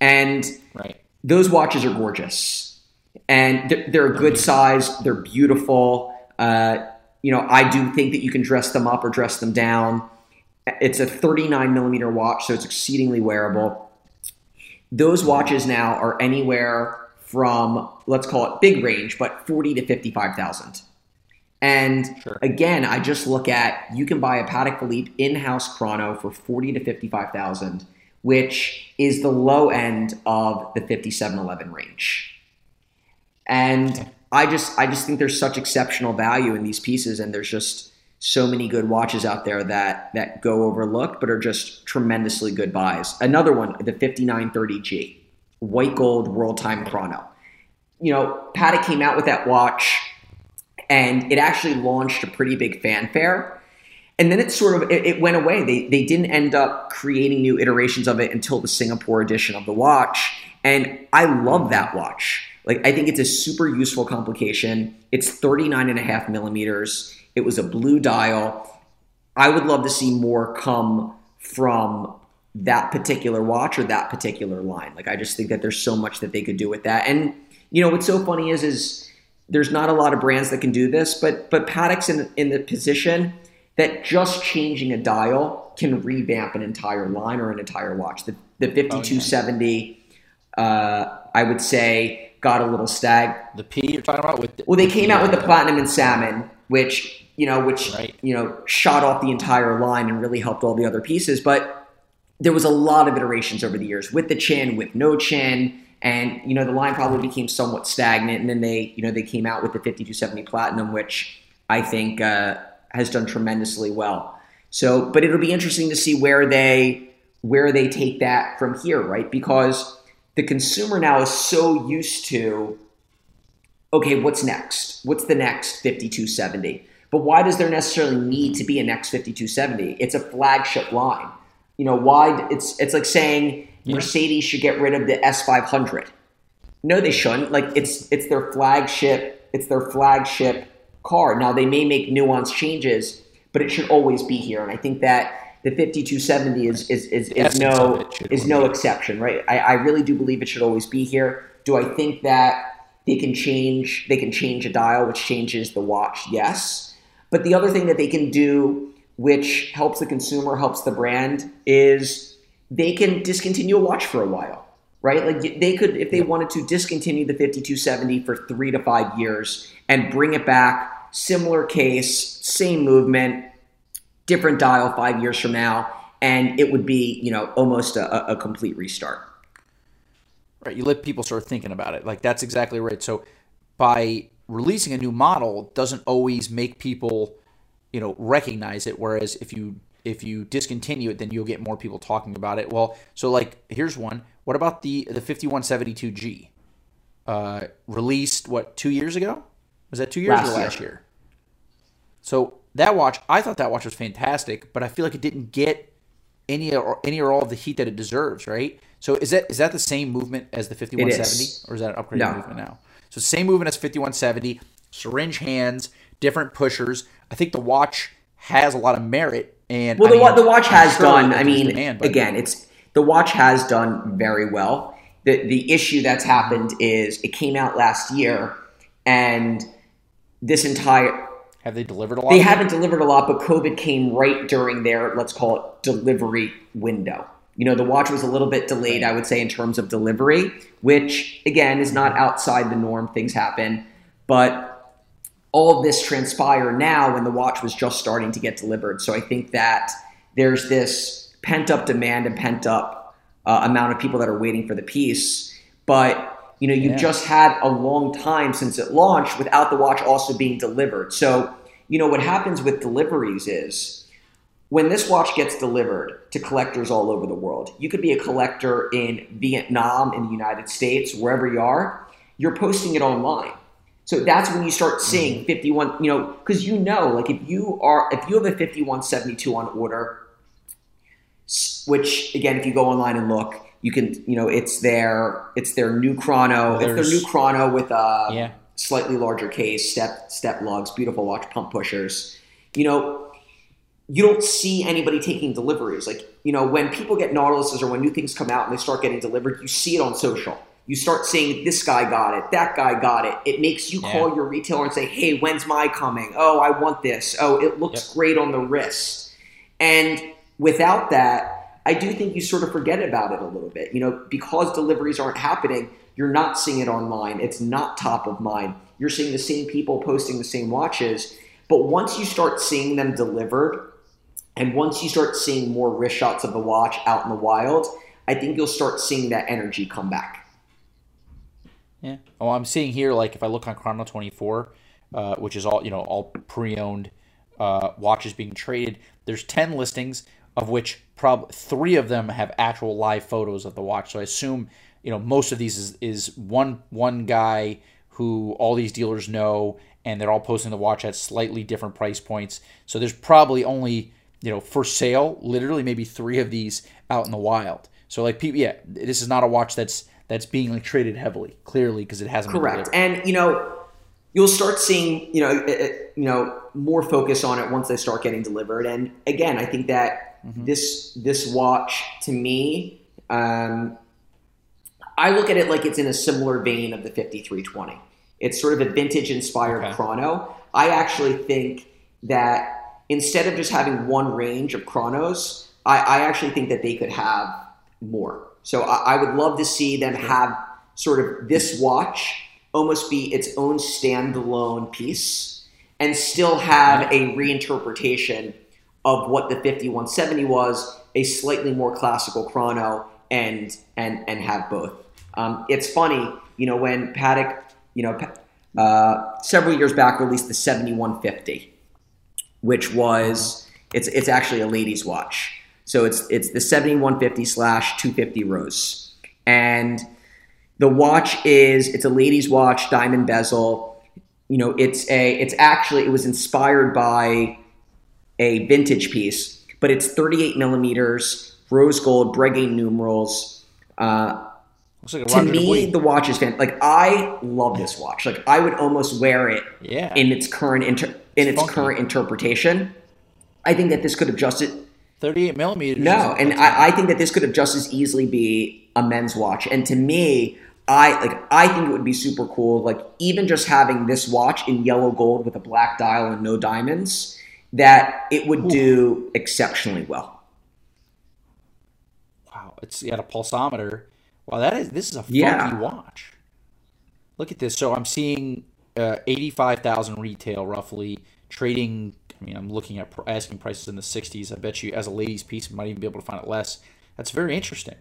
and right. those watches are gorgeous. And they're, they're a good size. They're beautiful. Uh, you know i do think that you can dress them up or dress them down. It's a 39 millimeter watch so it's exceedingly wearable. Those watches now are anywhere from let's call it big range but 40 to 55000 and Sure. again i just look at you can buy a Patek Philippe in-house chrono for 40 to 55000 which is the low end of the 5711 range. And i just i just think there's such exceptional value in these pieces and there's just so many good watches out there that that go overlooked but are just tremendously good buys. Another one the 5930g white gold world time chrono. You know Patek came out with that watch and it actually launched a pretty big fanfare. And then it sort of it, it went away. They, they didn't end up creating new iterations of it until the singapore edition of the watch. And i love that watch. Like i think it's a super useful complication. It's 39 and a half millimeters. It was a blue dial. I would love to see more come from that particular watch or that particular line like i just think that there's so much that they could do with that and you know what's so funny is is there's not a lot of brands that can do this, but but Patek's in in the position that just changing a dial can revamp an entire line or an entire watch. The the 5270, uh, I would say, got a little stag. The P you're talking about with the, Well, they came out with the platinum and salmon, which you know, which Right. you know, shot off the entire line and really helped all the other pieces. But there was a lot of iterations over the years with the chin, with no chin, and you know, the line probably became somewhat stagnant. And then they, you know, they came out with the 5270 platinum, which I think uh, has done tremendously well. So, but it'll be interesting to see where they where they take that from here, right? Because the consumer now is so used to okay, what's next? What's the next 5270? But why does there necessarily need to be a next 5270? It's a flagship line. You know, why it's it's like saying Mercedes should get rid of the S500. No, they shouldn't. Like it's it's their flagship, it's their flagship car. Now they may make nuanced changes, but it should always be here. And I think that the 5270 is is is, is no is no exception, right? I, I really do believe it should always be here. Do I think that they can change they can change a dial, which changes the watch? Yes. But the other thing that they can do, which helps the consumer, helps the brand, is they can discontinue a watch for a while, right? Like they could, if they wanted to, discontinue the 5270 for three to five years and bring it back. Similar case, same movement, different dial five years from now, and it would be you know almost a, a complete restart. Right, you let people start thinking about it. Like that's exactly right. So by releasing a new model doesn't always make people you know recognize it whereas if you if you discontinue it then you'll get more people talking about it well so like here's one what about the the 5172g uh released what two years ago was that two years last or last year. year so that watch, I thought that watch was fantastic, but I feel like it didn't get any or any or all of the heat that it deserves, right? So is that is that the same movement as the 5170 or is that an upgraded no. movement now? So same movement as 5170, syringe hands, different pushers. I think the watch has a lot of merit and Well, the, mean, the watch has sure done, I mean, demand, again, it's the watch has done very well. The the issue that's happened is it came out last year and this entire have they delivered a lot? They haven't delivered a lot, but COVID came right during their, let's call it, delivery window. You know, the watch was a little bit delayed, I would say, in terms of delivery, which, again, is not outside the norm. Things happen. But all of this transpire now when the watch was just starting to get delivered. So I think that there's this pent up demand and pent up uh, amount of people that are waiting for the piece. But you know, you yeah. just had a long time since it launched without the watch also being delivered. So, you know, what happens with deliveries is when this watch gets delivered to collectors all over the world, you could be a collector in Vietnam, in the United States, wherever you are, you're posting it online. So that's when you start seeing mm-hmm. 51, you know, because you know, like if you are, if you have a 5172 on order, which again, if you go online and look, you can you know it's their it's their new chrono There's, it's their new chrono with a yeah. slightly larger case step step lugs beautiful watch pump pushers you know you don't see anybody taking deliveries like you know when people get nautiluses or when new things come out and they start getting delivered you see it on social you start seeing this guy got it that guy got it it makes you yeah. call your retailer and say hey when's my coming oh i want this oh it looks yep. great on the wrist and without that I do think you sort of forget about it a little bit. You know, because deliveries aren't happening, you're not seeing it online. It's not top of mind. You're seeing the same people posting the same watches. But once you start seeing them delivered, and once you start seeing more wrist shots of the watch out in the wild, I think you'll start seeing that energy come back. Yeah. Oh, I'm seeing here, like if I look on Chrono 24, uh, which is all you know, all pre-owned uh, watches being traded. There's 10 listings of which prob three of them have actual live photos of the watch. So I assume you know most of these is, is one one guy who all these dealers know, and they're all posting the watch at slightly different price points. So there's probably only you know for sale, literally maybe three of these out in the wild. So like yeah, this is not a watch that's that's being like traded heavily, clearly because it hasn't correct. And you know, you'll start seeing you know it, you know more focus on it once they start getting delivered. And again, I think that Mm-hmm. This this watch to me, um, I look at it like it's in a similar vein of the 5320. It's sort of a vintage inspired okay. chrono. I actually think that instead of just having one range of chronos, I, I actually think that they could have more. So I, I would love to see them have sort of this watch almost be its own standalone piece and still have a reinterpretation of what the 5170 was, a slightly more classical chrono, and and and have both. Um, it's funny, you know, when Patek, you know, uh, several years back released the 7150, which was it's it's actually a ladies' watch. So it's it's the 7150 slash 250 rose, and the watch is it's a ladies' watch, diamond bezel. You know, it's a it's actually it was inspired by a vintage piece, but it's 38 millimeters, rose gold, Breguet numerals. Uh, like to me, the watch is fan. Like I love this watch. Like I would almost wear it. Yeah. In its current inter- in it's, its current interpretation, I think that this could have just 38 millimeters. No, and I, I think that this could have just as easily be a men's watch. And to me, I like I think it would be super cool. Like even just having this watch in yellow gold with a black dial and no diamonds, that it would Ooh. do exceptionally well. Wow, it's got a pulsometer. Wow, that is this is a funky yeah. watch. Look at this. So I'm seeing uh, eighty-five thousand retail roughly trading. I mean, I'm looking at asking prices in the 60s. I bet you, as a ladies' piece, might even be able to find it less. That's very interesting.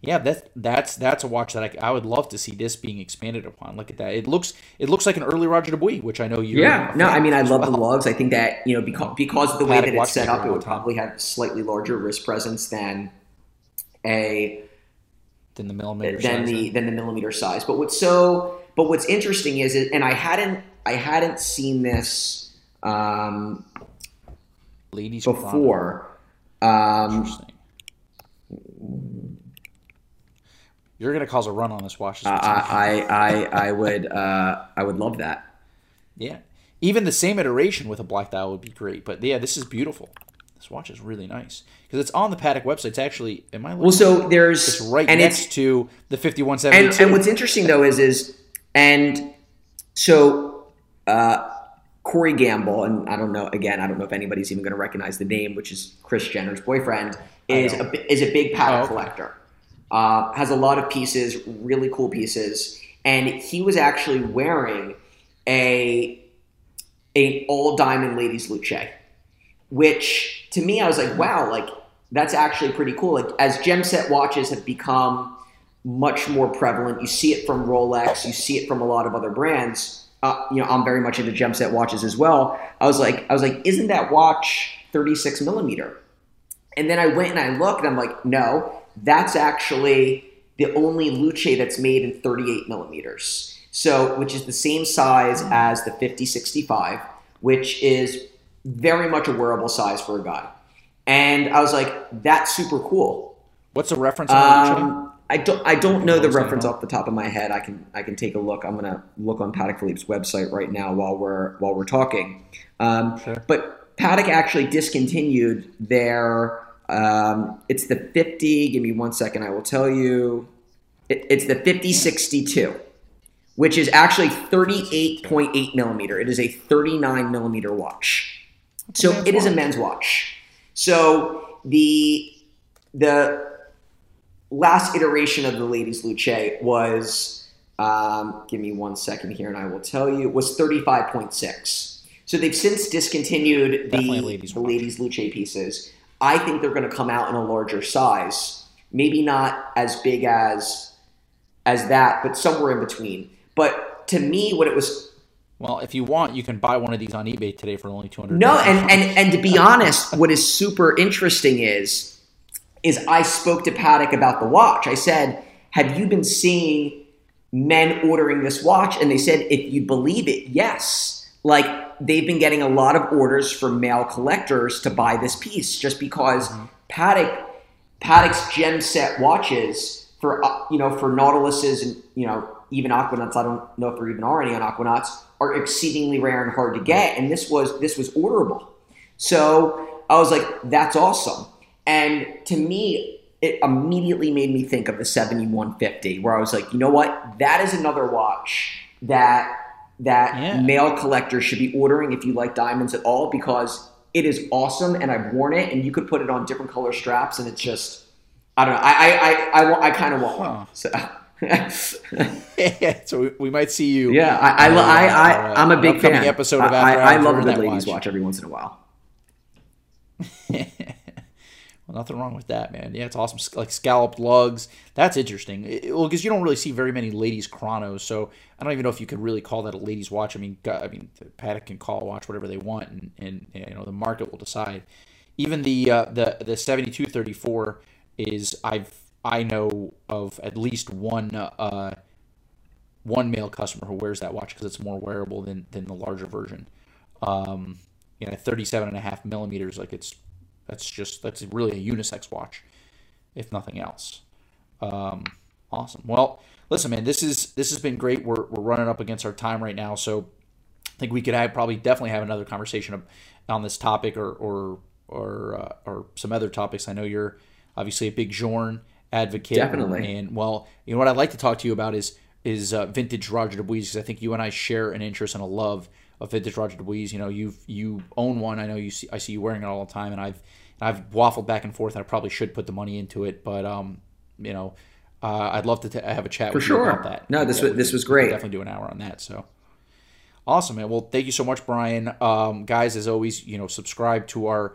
Yeah, that's that's that's a watch that I, I would love to see this being expanded upon. Look at that. It looks it looks like an early Roger Dubuis, which I know you. Yeah, no, I mean I love well. the lugs. I think that you know because because of the way that it's set up, it would probably have slightly larger wrist presence than a than the millimeter than size, the eh? than the millimeter size. But what's so but what's interesting is it, and I hadn't I hadn't seen this um, ladies before. Um, Interesting. You're going to cause a run on this watch. Uh, I, I, I, would, uh, I would love that. Yeah, even the same iteration with a black dial would be great. But yeah, this is beautiful. This watch is really nice because it's on the Patek website. It's actually, am I? Well, so there's it's right and next it's, to the 5172. And, and what's interesting though is is and so uh, Corey Gamble, and I don't know. Again, I don't know if anybody's even going to recognize the name, which is Kris Jenner's boyfriend, is a is a big Patek oh, okay. collector. Uh, has a lot of pieces, really cool pieces, and he was actually wearing a a all diamond ladies Luce, which to me I was like, wow, like that's actually pretty cool. Like as gem set watches have become much more prevalent, you see it from Rolex, you see it from a lot of other brands. Uh, you know, I'm very much into gem set watches as well. I was like, I was like, isn't that watch 36 millimeter? And then I went and I looked, and I'm like, no, that's actually the only Luce that's made in 38 millimeters. So, which is the same size as the 5065, which is very much a wearable size for a guy. And I was like, that's super cool. What's the reference on um, I don't I don't know the reference off the top of my head. I can I can take a look. I'm gonna look on Patek Philippe's website right now while we're while we're talking. Um, sure. But Patek actually discontinued their um, it's the 50. Give me one second. I will tell you. It, it's the 5062, which is actually 38.8 millimeter. It is a 39 millimeter watch. So it watch. is a men's watch. So the the last iteration of the ladies Luce was um, give me one second here and I will tell you It was 35.6. So they've since discontinued the, ladies, the ladies Luce pieces. I think they're going to come out in a larger size. Maybe not as big as as that, but somewhere in between. But to me, what it was. Well, if you want, you can buy one of these on eBay today for only two hundred. No, and, and and to be honest, what is super interesting is is I spoke to Patek about the watch. I said, "Have you been seeing men ordering this watch?" And they said, "If you believe it, yes." Like they've been getting a lot of orders from male collectors to buy this piece just because mm-hmm. Patek Patek's gem set watches for uh, you know for Nautiluses and you know even Aquanauts. I don't know if there even are any on Aquanauts are exceedingly rare and hard to get, and this was this was orderable. So I was like, that's awesome. And to me, it immediately made me think of the 7150, where I was like, you know what? That is another watch that that yeah. male collectors should be ordering if you like diamonds at all because it is awesome and I've worn it and you could put it on different color straps and it's just I don't know I I I, I, I kind of want huh. one so. yeah, so we, we, might see you. Yeah, I I, uh, I, I am a big fan. Episode of I, I, I love a good ladies watch. watch every once in a while. Nothing wrong with that, man. Yeah, it's awesome. Like scalloped lugs. That's interesting. It, well, because you don't really see very many ladies' chronos, so I don't even know if you could really call that a ladies' watch. I mean, I mean, Patek can call a watch whatever they want, and, and you know the market will decide. Even the uh, the the seventy two thirty four is I've I know of at least one uh, one male customer who wears that watch because it's more wearable than than the larger version. Um, you know, 37 and a half millimeters, like it's that's just that's really a unisex watch, if nothing else. Um, awesome. Well, listen, man, this is this has been great. We're we're running up against our time right now, so I think we could have probably definitely have another conversation on this topic or or or uh, or some other topics. I know you're obviously a big Journe advocate. Definitely. And well, you know what I'd like to talk to you about is is uh, vintage Roger Dubuis because I think you and I share an interest and a love of vintage Roger Dubuis. You know, you you own one. I know you see I see you wearing it all the time, and I've I've waffled back and forth, and I probably should put the money into it, but um, you know, uh, I'd love to t- have a chat For with sure. you about that. No, this Yeah, was- this was great. Definitely do an hour on that. So. Awesome, man. Well, thank you so much, Brian. Um, guys, as always, you know, subscribe to our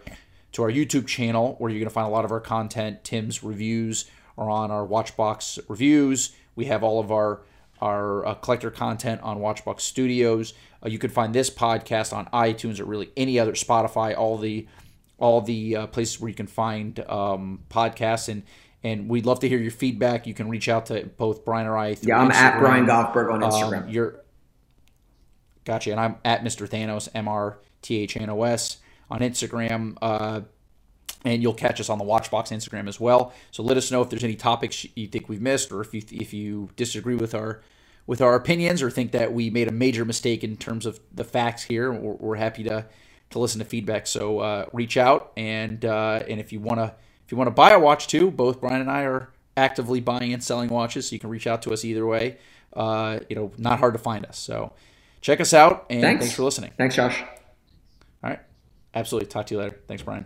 to our YouTube channel where you're to find a lot of our content. Tim's reviews are on our Watchbox reviews. We have all of our our uh, collector content on Watchbox Studios. Uh, you can find this podcast on iTunes or really any other Spotify. All the all the uh, places where you can find um, podcasts and and we'd love to hear your feedback. You can reach out to both Brian or I. Yeah, I'm at Brian Goffberg on Um, Instagram. you're gotcha, and I'm at Mr. Thanos, M R T H N O S on Instagram. Uh, and you'll catch us on the Watchbox Instagram as well. So let us know if there's any topics you think we've missed, or if you if you disagree with our with our opinions, or think that we made a major mistake in terms of the facts here. We're, we're happy to to listen to feedback. So uh, reach out, and uh, and if you wanna if you wanna buy a watch too, both Brian and I are actively buying and selling watches, so you can reach out to us either way. Uh, you know, not hard to find us. So check us out, and Thanks. thanks for listening. Thanks, Josh. All right, absolutely. Talk to you later. Thanks, Brian.